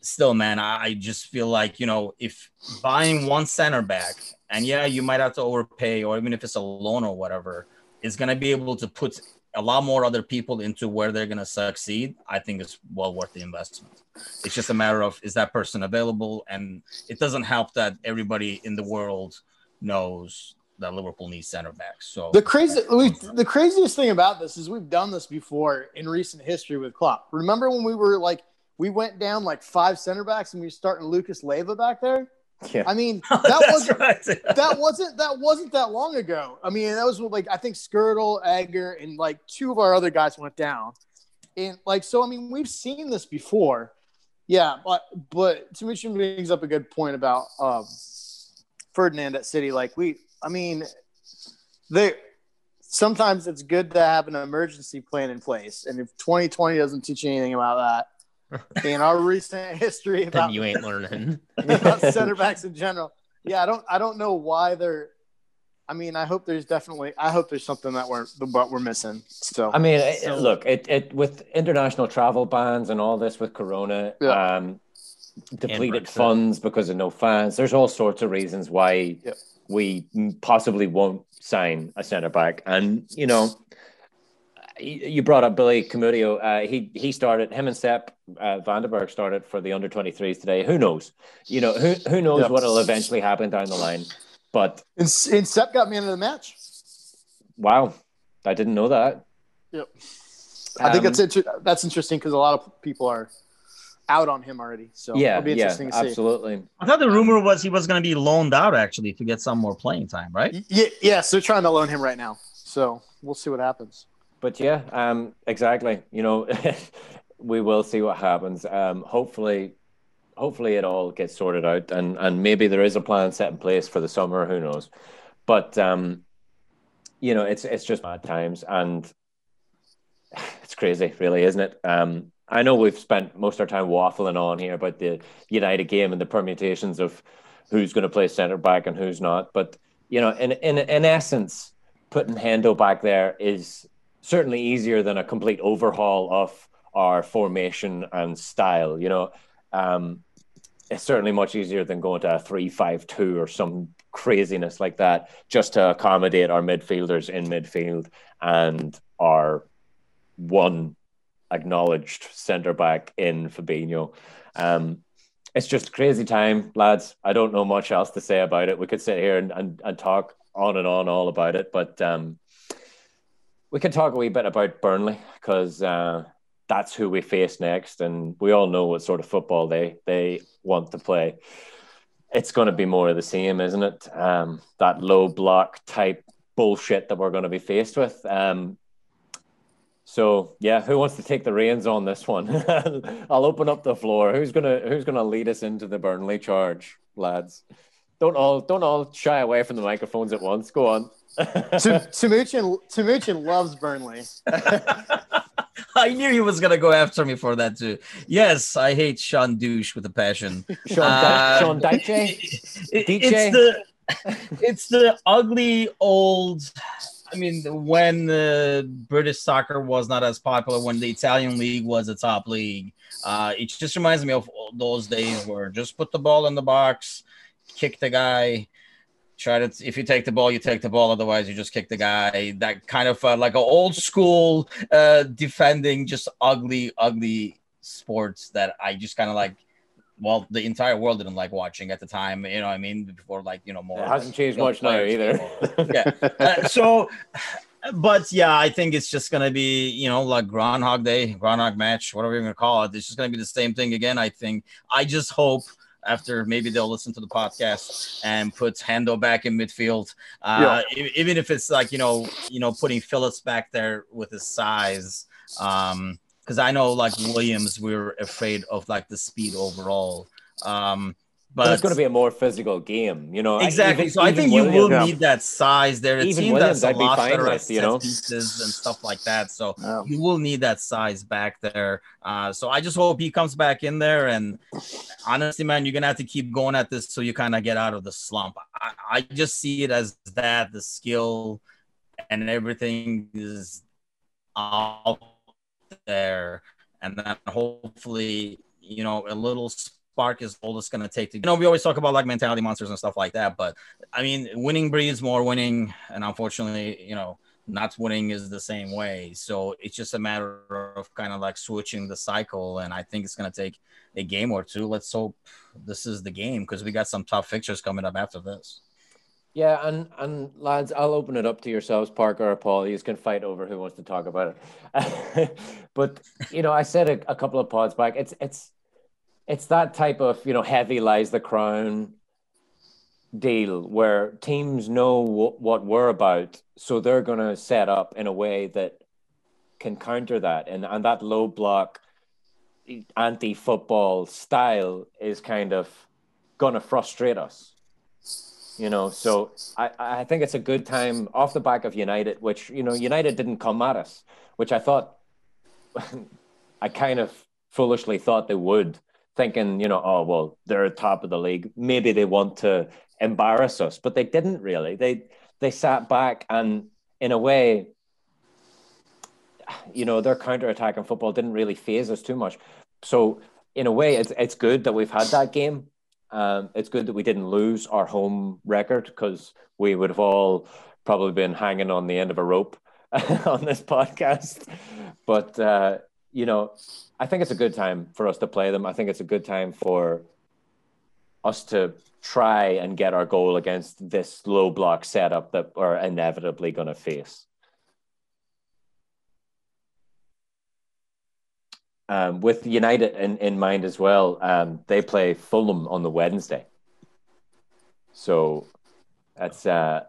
still, man, I just feel like, you know, if buying one center back, and yeah, you might have to overpay, or even if it's a loan or whatever, is going to be able to put a lot more other people into where they're going to succeed, I think it's well worth the investment. It's just a matter of is that person available, and it doesn't help that everybody in the world knows that Liverpool needs center backs. So the crazy, we, the craziest thing about this is we've done this before in recent history with Klopp. Remember when we were like we went down like five center backs and we were starting Lucas Leiva back there? Yeah. I mean, that was right. that wasn't that wasn't that long ago. I mean, that was like I think Skrtel, Agger, and like two of our other guys went down. And like so, I mean, we've seen this before. Yeah, but but Timuchin brings up a good point about um, Ferdinand at City. Like we, I mean, they sometimes it's good to have an emergency plan in place. And if 2020 doesn't teach you anything about that, in our recent history about you ain't learning about center backs in general. Yeah, I don't I don't know why they're I mean, I hope there's definitely I hope there's something that we're but we're missing. So I mean, so, look, it, it with international travel bans and all this with corona yeah. um depleted funds because of no fans. There's all sorts of reasons why yeah. we possibly won't sign a center back. And you know, you brought up Billy Koumetio. Uh, he he started him and Sepp uh, van den Berg started for the under 23s today. Who knows? You know who who knows yep. what will eventually happen down the line. But and, and Sepp got me into the match. Wow, I didn't know that. Yep. I think that's um, inter- that's interesting because a lot of people are out on him already. So yeah, yeah, absolutely. I thought the rumor was he was going to be loaned out actually to get some more playing time, right? Yeah, yes, they're trying to loan him right now. So we'll see what happens but yeah, um, exactly. You know, we will see what happens. Um, hopefully, hopefully it all gets sorted out, and and maybe there is a plan set in place for the summer. Who knows? But um, you know, it's it's just bad times, and it's crazy, really, isn't it? Um, I know we've spent most of our time waffling on here about the United game and the permutations of who's going to play centre back and who's not, but you know, in in in essence, putting Hendo back there is certainly easier than a complete overhaul of our formation and style. You know, um, it's certainly much easier than going to a three-five-two or some craziness like that, just to accommodate our midfielders in midfield and our one acknowledged centre back in Fabinho. Um, it's just crazy time, lads. I don't know much else to say about it. We could sit here and, and, and talk on and on all about it, but um, we can talk a wee bit about Burnley because uh, that's who we face next, and we all know what sort of football they they want to play. It's going to be more of the same, isn't it? Um, that low block type bullshit that we're going to be faced with. Um, so yeah, who wants to take the reins on this one? I'll open up the floor. Who's gonna Who's gonna lead us into the Burnley charge, lads? Don't all don't all shy away from the microphones at once. Go on. Timuchin Timuchin loves Burnley. I knew he was gonna go after me for that too. Yes, I hate Sean Douche with a passion. Sean, uh, Sean Dyche? It's the it's the ugly old. I mean, when the British soccer was not as popular, when the Italian league was a top league, uh, it just reminds me of those days where just put the ball in the box, kick the guy, try to if you take the ball you take the ball otherwise you just kick the guy. That kind of uh, like an old school uh defending just ugly ugly sports that i just kind of like well the entire world didn't like watching at the time you know i mean? Before like you know more it hasn't changed much now either. yeah. Uh, so but yeah i think it's just gonna be you know like groundhog day groundhog match whatever you're gonna call it it's just gonna be the same thing again i think. I just hope after maybe they'll listen to the podcast and puts Hendo back in midfield. Uh, yeah. Even if it's like you know, you know, putting Phillips back there with his size. Um, because I know like Williams, we are afraid of like the speed overall. Um, but, it's going to be a more physical game, you know. Exactly. Even, so I think Williams, you will yeah. need that size there. It even Williams, I'd be fine with, you know, pieces and stuff like that. So yeah. you will need that size back there. Uh, so I just hope he comes back in there. And honestly, man, you're gonna have to keep going at this so you kind of get out of the slump. I, I just see it as that the skill and everything is out there, and then hopefully, you know, a little spark is all it's going to take to you know we always talk about like mentality monsters and stuff like that but i mean winning breeds more winning and unfortunately you know not winning is the same way so it's just a matter of kind of like switching the cycle and i think it's going to take a game or two let's hope this is the game because we got some tough fixtures coming up after this yeah, and and lads, I'll open it up to yourselves, Parker or Paul. You can fight over who wants to talk about it. but you know, I said a, a couple of pods back. It's it's it's that type of you know heavy lies the crown deal where teams know w- what we're about so they're going to set up in a way that can counter that. And and that low block anti-football style is kind of going to frustrate us you know? So i i think it's a good time off the back of united which you know united didn't come at us which i thought i kind of foolishly thought they would thinking, you know, oh well, they're at top of the league. Maybe they want to embarrass us, but they didn't really. They they sat back and in a way, you know, their counter-attacking football didn't really phase us too much. So in a way, it's it's good that we've had that game. Um, it's good that we didn't lose our home record because we would have all probably been hanging on the end of a rope on this podcast. But uh, you know, I think it's a good time for us to play them. I think it's a good time for us to try and get our goal against this low block setup that we're inevitably going to face. Um, with United in, in mind as well, um, they play Fulham on the Wednesday. So that's uh,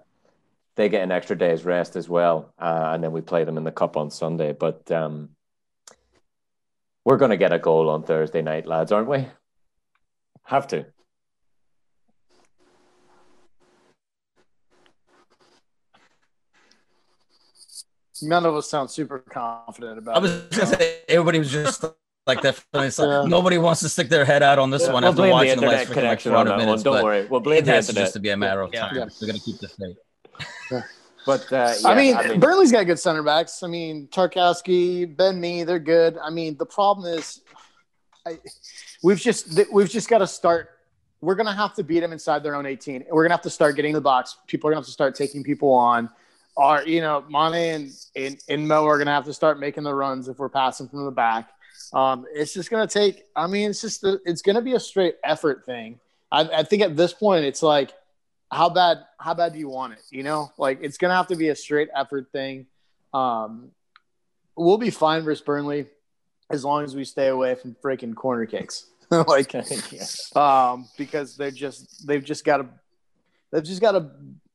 they get an extra day's rest as well, uh, and then we play them in the cup on Sunday. But um, we're going to get a goal on Thursday night, lads, aren't we? Have to. None of us sound super confident about. It. I was going to say everybody was just like that. yeah. Nobody wants to stick their head out on this yeah. one we'll after watching the, the last connection like on minutes. One. Don't worry, we'll blame it has to just to be a matter of time. Yeah. We're going to keep the faith. But uh, yeah, I, mean, I, mean, Burnley's got good center backs. I mean, Tarkowski, Ben Mee, they're good. I mean, the problem is, I, we've just we've just got to start. We're gonna have to beat them inside their own 18. We're gonna have to start getting the box. People are gonna have to start taking people on. Are you know, Mane and, and, and Mo are gonna have to start making the runs if we're passing from the back. Um, it's just gonna take. I mean, it's just the, it's gonna be a straight effort thing. I, I think at this point, it's like how bad how bad do you want it? You know, like it's gonna have to be a straight effort thing. Um, we'll be fine versus Burnley as long as we stay away from freaking corner kicks. like, um, because they're just they've just got a they've just got a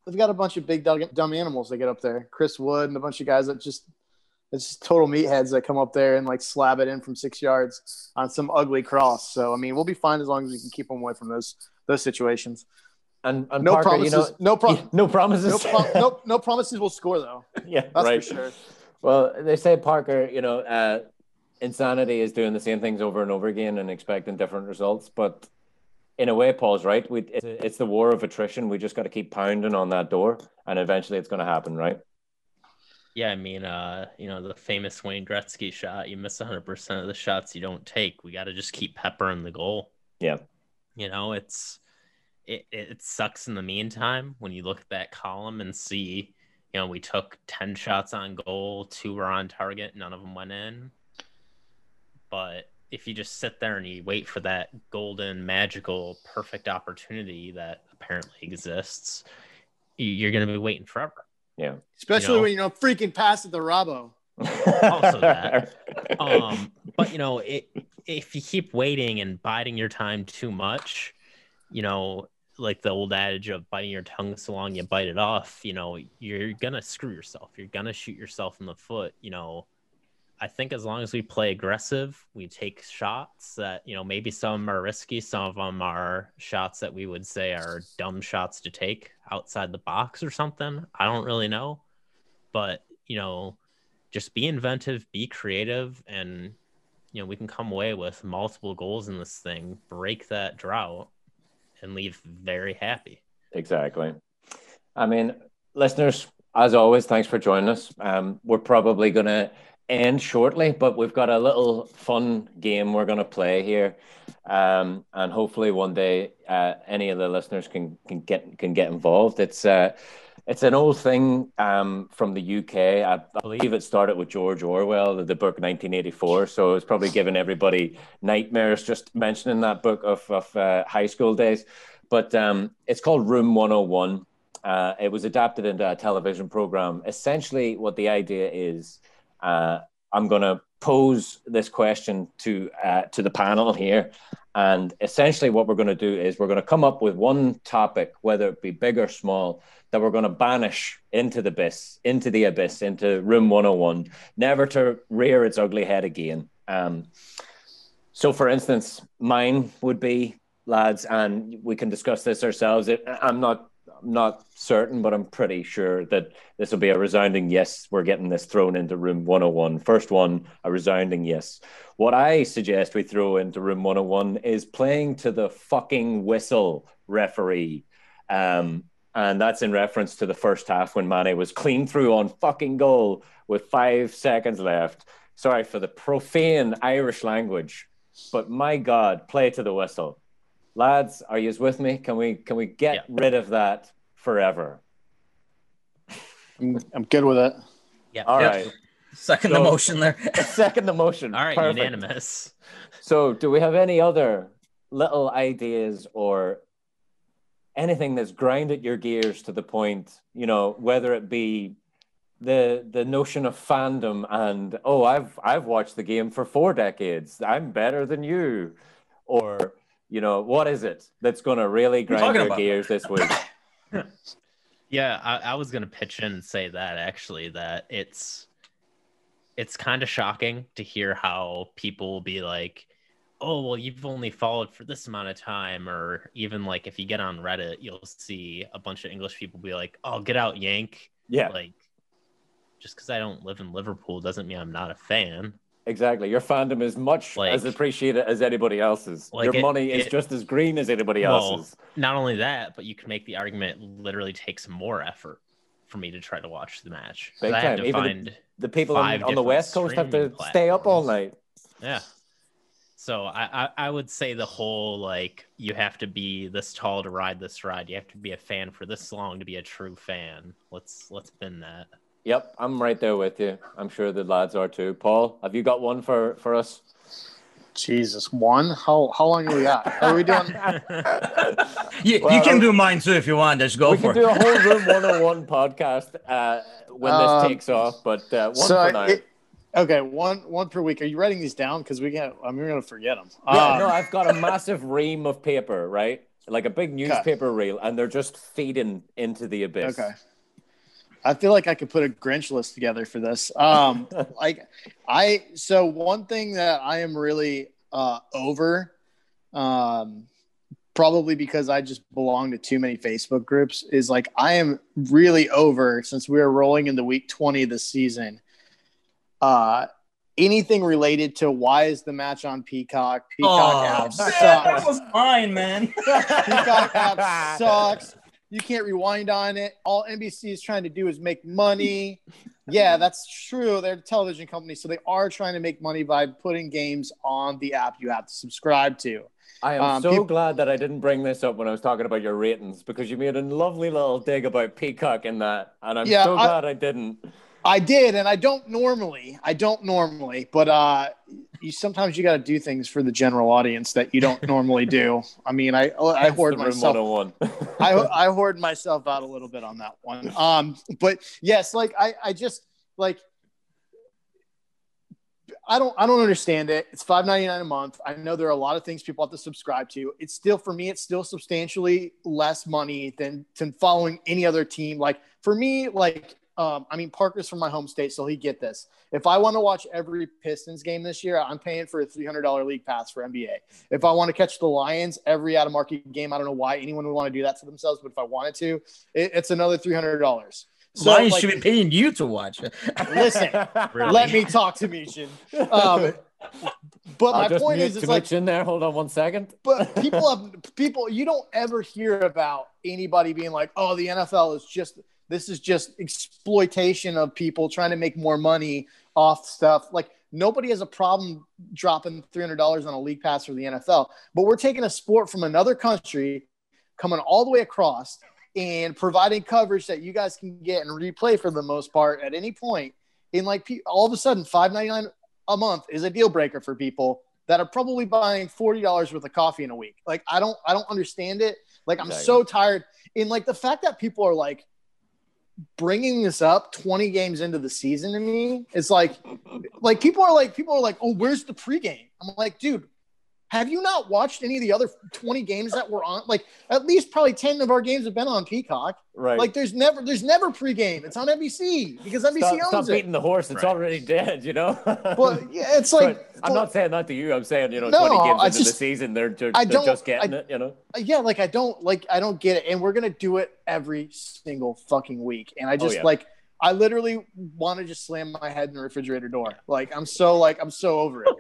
they've got a bunch of big dumb animals that get up there. Chris Wood and a bunch of guys that just it's just total meatheads that come up there and like slab it in from six yards on some ugly cross. So I mean, we'll be fine as long as we can keep them away from those those situations. And, and no Parker, promises. You know, no, pro- no promises. No, pro- no, no promises will score though. Yeah, that's right. for sure. Well, they say Parker. You know, uh, insanity is doing the same things over and over again and expecting different results. But in a way, Paul's right. We it's, it's the war of attrition. We just got to keep pounding on that door, and eventually, it's going to happen, right? Yeah, I mean, uh, you know, the famous Wayne Gretzky shot. You miss 100% of the shots you don't take. We got to just keep peppering the goal. Yeah. You know, it's it, it sucks in the meantime when you look at that column and see, you know, we took 10 shots on goal, two were on target, none of them went in. But if you just sit there and you wait for that golden, magical, perfect opportunity that apparently exists, you're going to be waiting forever. Yeah. Especially you know? when you know freaking pass at the Robbo. also that. Um, but you know, it, if you keep waiting and biding your time too much, you know, like the old adage of biting your tongue so long you bite it off, you know, you're gonna screw yourself. You're gonna shoot yourself in the foot. You know, I think as long as we play aggressive, we take shots that, you know, maybe some are risky, some of them are shots that we would say are dumb shots to take outside the box or something. I don't really know. But, you know, just be inventive, be creative, and, you know, we can come away with multiple goals in this thing, break that drought, and leave very happy. Exactly. I mean, listeners, as always, thanks for joining us. Um, we're probably going to end shortly, but we've got a little fun game we're going to play here, um, and hopefully one day uh, any of the listeners can can get can get involved. It's uh, it's an old thing um, from the UK. I, I, believe it started with George Orwell, the book 1984. So it's probably given everybody nightmares just mentioning that book of of uh, high school days. But um, it's called Room 101. Uh, it was adapted into a television program. Essentially, what the idea is uh, I'm going to pose this question to uh, to the panel here, and essentially what we're going to do is we're going to come up with one topic, whether it be big or small, that we're going to banish into the abyss, into the abyss, into room 101, never to rear its ugly head again. Um, so, for instance, mine would be lads, and we can discuss this ourselves. I'm not I'm not certain, but I'm pretty sure that this will be a resounding yes. We're getting this thrown into room 101. First one, a resounding yes. What I suggest we throw into room 101 is playing to the fucking whistle referee. Um, and that's in reference to the first half when Mane was clean through on fucking goal with five seconds left. Sorry for the profane Irish language, but my God, play to the whistle lads, are you with me? Can we can we get yeah. rid of that forever? I'm, I'm good with it. Yeah. All yep. right. Second so, the motion there. second the motion. All right, Perfect. unanimous. So, do we have any other little ideas or anything that's grinded your gears to the point, you know, whether it be the the notion of fandom and oh, I've I've watched the game for four decades. I'm better than you, or you know, what is it that's going to really grind your about? gears this week? yeah, I, I was going to pitch in and say that actually that it's it's kind of shocking to hear how people will be like, "Oh, well, you've only followed for this amount of time," or even like if you get on Reddit, you'll see a bunch of English people be like, "Oh, get out, Yank!" Yeah, like just because I don't live in Liverpool doesn't mean I'm not a fan. Exactly. Your fandom is much like, as appreciated as anybody else's. Like Your it, money is it, just as green as anybody well, else's. Not only that, but you can make the argument literally takes more effort for me to try to watch the match. Big I time. Even the, the, people on, on the West Coast have to platforms. stay up all night. Yeah. So I, I, I would say the whole like you have to be this tall to ride this ride. You have to be a fan for this long to be a true fan. Let's let's bend that. Yep, I'm right there with you. I'm sure the lads are too. Paul, have you got one for for us? Jesus, one? How how long are we got? Are we doing? you, well, you can do mine too if you want. Just go we for it. We can do a whole room 101 podcast uh, when this um, takes off, but uh, one so for now. It, okay, one one per week. Are you writing these down? Because we can't. I'm mean, gonna forget them. Yeah, um, no, I've got a massive ream of paper, right? Like a big newspaper okay. reel, and they're just feeding into the abyss. Okay. I feel like I could put a Grinch list together for this. Um, like I, so one thing that I am really uh, over, um, probably because I just belong to too many Facebook groups, is like I am really over since we are rolling into week 20 of the season. Uh, anything related to why is the match on Peacock? Peacock oh, app sucks. That was mine, man. Peacock app sucks. You can't rewind on it. All NBC is trying to do is make money. Yeah, that's true. They're a television company, so they are trying to make money by putting games on the app you have to subscribe to. I am um, so people... glad that I didn't bring this up when I was talking about your ratings because you made a lovely little dig about Peacock in that, and I'm yeah, so glad I, I didn't. I did, and I don't normally. I don't normally, but uh, you sometimes you got to do things for the general audience that you don't normally do. I mean, I I hoard myself. I I hoard myself out a little bit on that one. Um, but yes, like I I just like I don't I don't understand it. It's five ninety nine a month. I know there are a lot of things people have to subscribe to. It's still for me, it's still substantially less money than than following any other team. Like for me, like um, I mean, Parker's from my home state, so he get this. If I want to watch every Pistons game this year, I'm paying for a $300 league pass for NBA. If I want to catch the Lions every out of market game, I don't know why anyone would want to do that to themselves, but if I wanted to, it, it's another $300. So, Lions like, should be paying you to watch it. listen, really? let me talk to Michin. Um, but I'll my point is, it's like in there. Hold on one second. But people have people. You don't ever hear about anybody being like, "Oh, the NFL is just this is just exploitation of people trying to make more money off stuff. Like nobody has a problem dropping $300 on a league pass for the NFL, but we're taking a sport from another country, coming all the way across and providing coverage that you guys can get and replay for the most part at any point. In like all of a sudden, five ninety nine a month is a deal breaker for people that are probably buying forty dollars worth of coffee in a week. Like I don't, I don't understand it. Like I'm exactly. so tired. In like the fact that people are like, bringing this up 20 games into the season to me is like like people are like people are like oh where's the pregame? I'm like dude have you not watched any of the other 20 games that were on? Like at least probably 10 of our games have been on Peacock. Right. Like there's never there's never pregame. It's on NBC because NBC stop, owns stop it. beating the horse. It's right. already dead, you know? well, yeah, it's like but I'm not saying that to you. I'm saying, you know, no, 20 games I into just, the season, they're, they're, I don't, just getting I, it, you know? Uh, yeah, like I don't like I don't get it. And we're gonna do it every single fucking week. And I oh, just oh, yeah. like I literally want to just slam my head in the refrigerator door. Like I'm so like I'm so over it.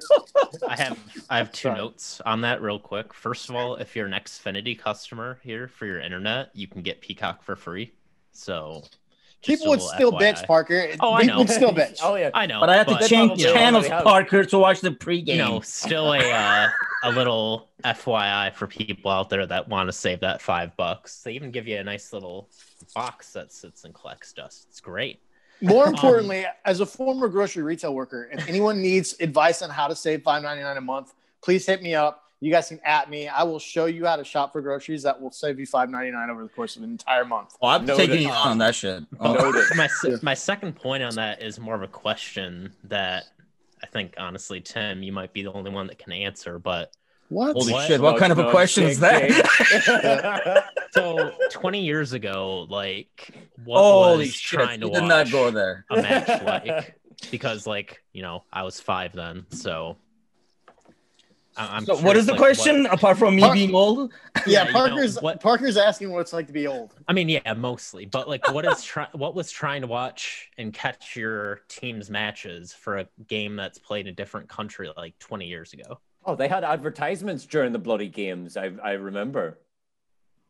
I have I have two Sorry. notes on that real quick. First of all, if you're an Xfinity customer here for your internet, you can get Peacock for free. So people would still FYI. bitch, Parker. Oh, I know. Would still bitch. oh yeah, I know. But I have to change channels, Parker, to watch the pregame. You know, still a uh, a little FYI for people out there that want to save that five bucks. They even give you a nice little box that sits and collects dust. It's great. More um, importantly, um, as a former grocery retail worker, if anyone needs advice on how to save five ninety nine a month, please hit me up. You guys can at me. I will show you how to shop for groceries that will save you five ninety nine over the course of an entire month. Oh, I'm Noted. taking you on that shit. Oh. my my second point on that is more of a question that I think honestly, Tim, you might be the only one that can answer, but what? Holy what? shit! What no, kind of a question is that? so, twenty years ago, like, what Holy was shit, trying to did not go there. a match like? Because, like, you know, I was five then, so. I'm so, what is the like, question what... apart from me Par- being old? Yeah, yeah Parker's know, what... Parker's asking what it's like to be old. I mean, yeah, mostly, but like, what is try- what was trying to watch and catch your team's matches for a game that's played in a different country like 20 years ago? Oh, they had advertisements during the bloody games. I I remember.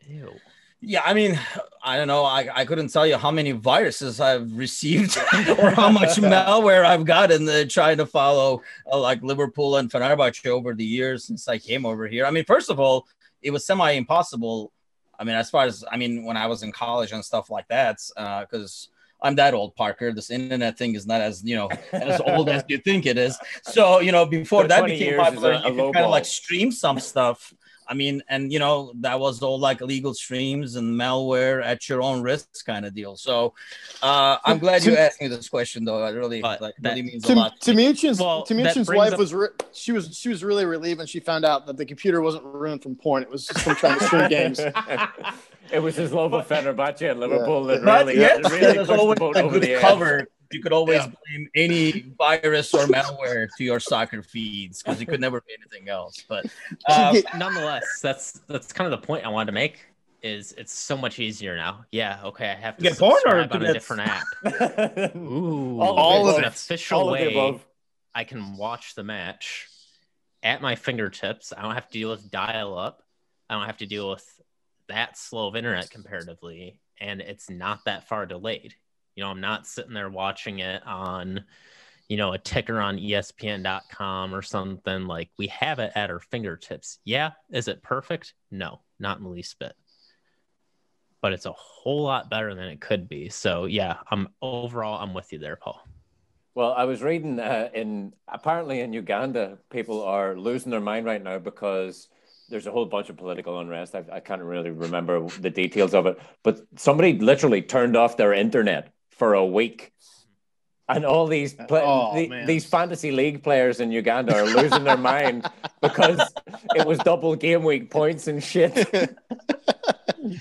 Ew. Yeah, I mean, I don't know. I, I couldn't tell you how many viruses I've received or how much malware I've gotten the trying to follow uh, like Liverpool and Fenerbahce over the years since I came over here. I mean, first of all, it was semi impossible. I mean, as far as I mean, when I was in college and stuff like that, because uh, I'm that old, Parker. This internet thing is not as you know as old as you think it is. So you know, before that became popular, a, a you kind of like stream some stuff I mean, and you know, that was all like illegal streams and malware at your own risk kind of deal. So uh, I'm glad you asked me this question, though. It really, like, that, really means to, a lot. To Timuchin's, well, wife up... was re- she was she was really relieved when she found out that the computer wasn't ruined from porn. It was just from trying to stream games. It was his love of Fenerbahce and Liverpool yeah. that really, yes, really pushed the boat over the cover. you could always yeah. blame any virus or malware to your soccer feeds because you could never be anything else. But um, nonetheless, that's that's kind of the point I wanted to make. Is it's so much easier now? Yeah, okay, I have to get porn or on a different app. Ooh, all, all of an official all way I can watch the match at my fingertips. I don't have to deal with dial up. I don't have to deal with that slow of internet comparatively, and it's not that far delayed. You know, I'm not sitting there watching it on, you know, a ticker on ESPN.com or something. Like we have it at our fingertips. Yeah. Is it perfect? No, not in the least bit. But it's a whole lot better than it could be. So yeah, I'm overall I'm with you there, Paul. Well, I was reading uh, in apparently in Uganda, people are losing their mind right now because there's a whole bunch of political unrest. I, I can't really remember the details of it, but somebody literally turned off their internet for a week. And all these play- oh, the, these fantasy league players in Uganda are losing their mind because it was double game week points and shit.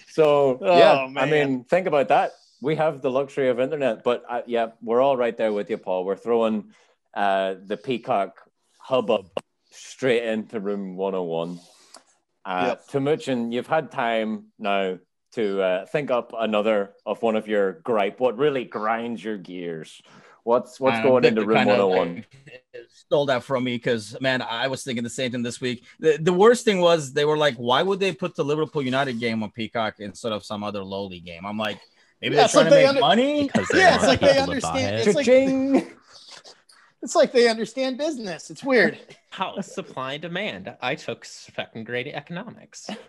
so oh, yeah, man. I mean, think about that. We have the luxury of internet, but uh, yeah, we're all right there with you, Paul. We're throwing uh, the Peacock hubbub straight into room 101. Uh, yep. Timuchin, you've had time now to uh, think up another of one of your gripe. What really grinds your gears? What's what's going into room 101? Stole that from me because man, I was thinking the same thing this week. The, the worst thing was they were like, why would they put the Liverpool United game on Peacock instead of some other lowly game? I'm like, maybe yeah, they're trying like to make under- money. Yeah, it's like they understand. It's like, it's like they understand business. It's weird. How supply and demand. I took second grade economics.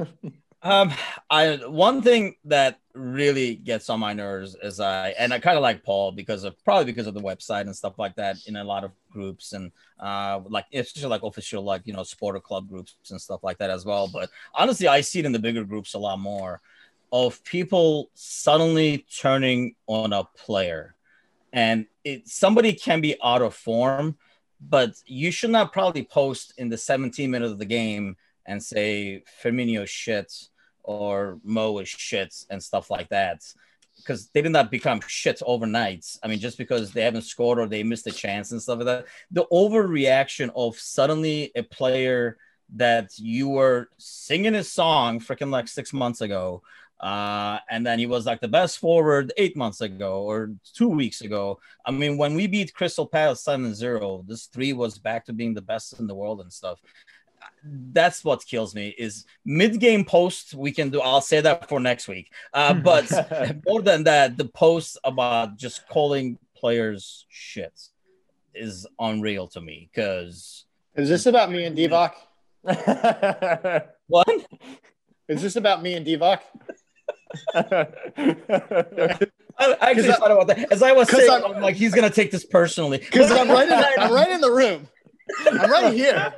Um, I one thing that really gets on my nerves is I and I kind of like Paul because of probably because of the website and stuff like that in a lot of groups and uh like especially like official like you know supporter club groups and stuff like that as well. But honestly, I see it in the bigger groups a lot more of people suddenly turning on a player, and it somebody can be out of form, but you should not probably post in the 17 minutes of the game and say Firmino shit or Mo is shit and stuff like that because they did not become shit overnight. I mean, just because they haven't scored or they missed a chance and stuff like that. The overreaction of suddenly a player that you were singing his song freaking like six months ago, uh, and then he was like the best forward eight months ago or two weeks ago. I mean, when we beat Crystal Palace 7 0, this three was back to being the best in the world and stuff that's what kills me is mid-game post we can do i'll say that for next week uh, but more than that the post about just calling players shit is unreal to me because is this about me and Divock? what is this about me and Divock? I actually thought about that as I was saying. I'm, I'm, like, he's gonna take this personally because I'm right in, I'm right in the room. I'm right here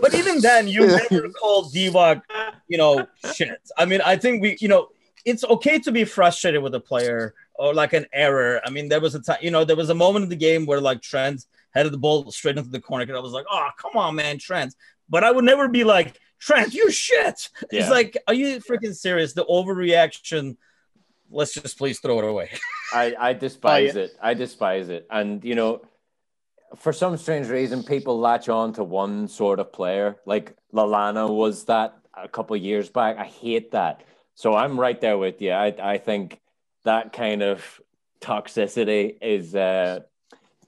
but even then, you never called Divock, you know, shit. I mean, I think we, you know, it's okay to be frustrated with a player or like an error. I mean, there was a time, you know, there was a moment in the game where like Trent headed the ball straight into the corner, and I was like, oh, come on, man, Trent. But I would never be like, Trent, you shit. Yeah. It's like, are you freaking serious? The overreaction. Let's just please throw it away. I, I despise oh, yeah. it. I despise it. And you know, for some strange reason, people latch on to one sort of player. Like Lallana was that a couple years back. I hate that. So I'm right there with you. I, I think that kind of toxicity is uh,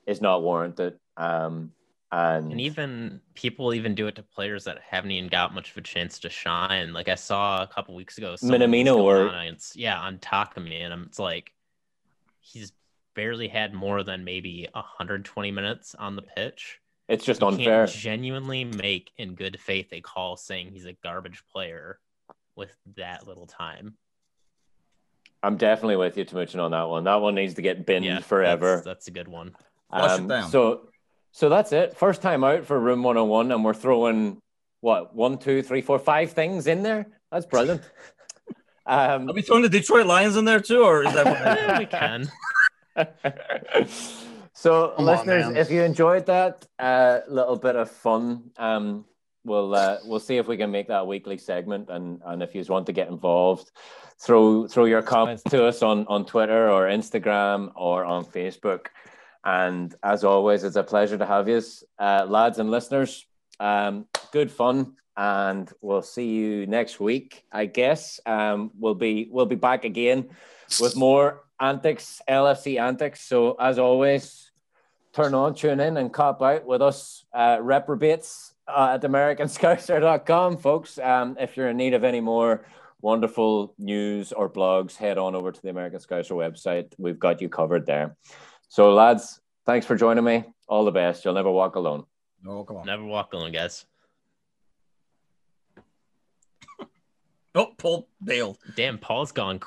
is not warranted. Um, and, and even people even do it to players that haven't even got much of a chance to shine. Like I saw a couple weeks ago, Minamino or on, yeah, on Takumi, and it's like he's barely had more than maybe 120 minutes on the pitch. It's just you unfair. genuinely make in good faith a call saying he's a garbage player with that little time. I'm definitely with you, Timuchin, on that one. That one needs to get binned yeah, forever. That's, that's, a good one. Um, so, so that's it. First time out for Room 101, and we're throwing what one, two, three, four, five things in there. That's brilliant. Um, Are we throwing the Detroit Lions in there too, or is that what we can? so, Come listeners, on, if you enjoyed that uh, little bit of fun, um, we'll uh, we'll see if we can make that a weekly segment. And and if you want to get involved, throw throw your comments to us on on Twitter or Instagram or on Facebook. And as always, it's a pleasure to have you, uh, lads and listeners. Um, good fun, and we'll see you next week. I guess um, we'll be we'll be back again with more antics, LFC antics. So as always, turn on, tune in, and cop out with us uh, reprobates uh, at AmericanScouser.com, folks. Um, if you're in need of any more wonderful news or blogs, head on over to the American Scouser website. We've got you covered there. So, lads, thanks for joining me. All the best. You'll never walk alone. No, come on. Never walk alone, guys. oh, Paul bailed. Damn, Paul's gone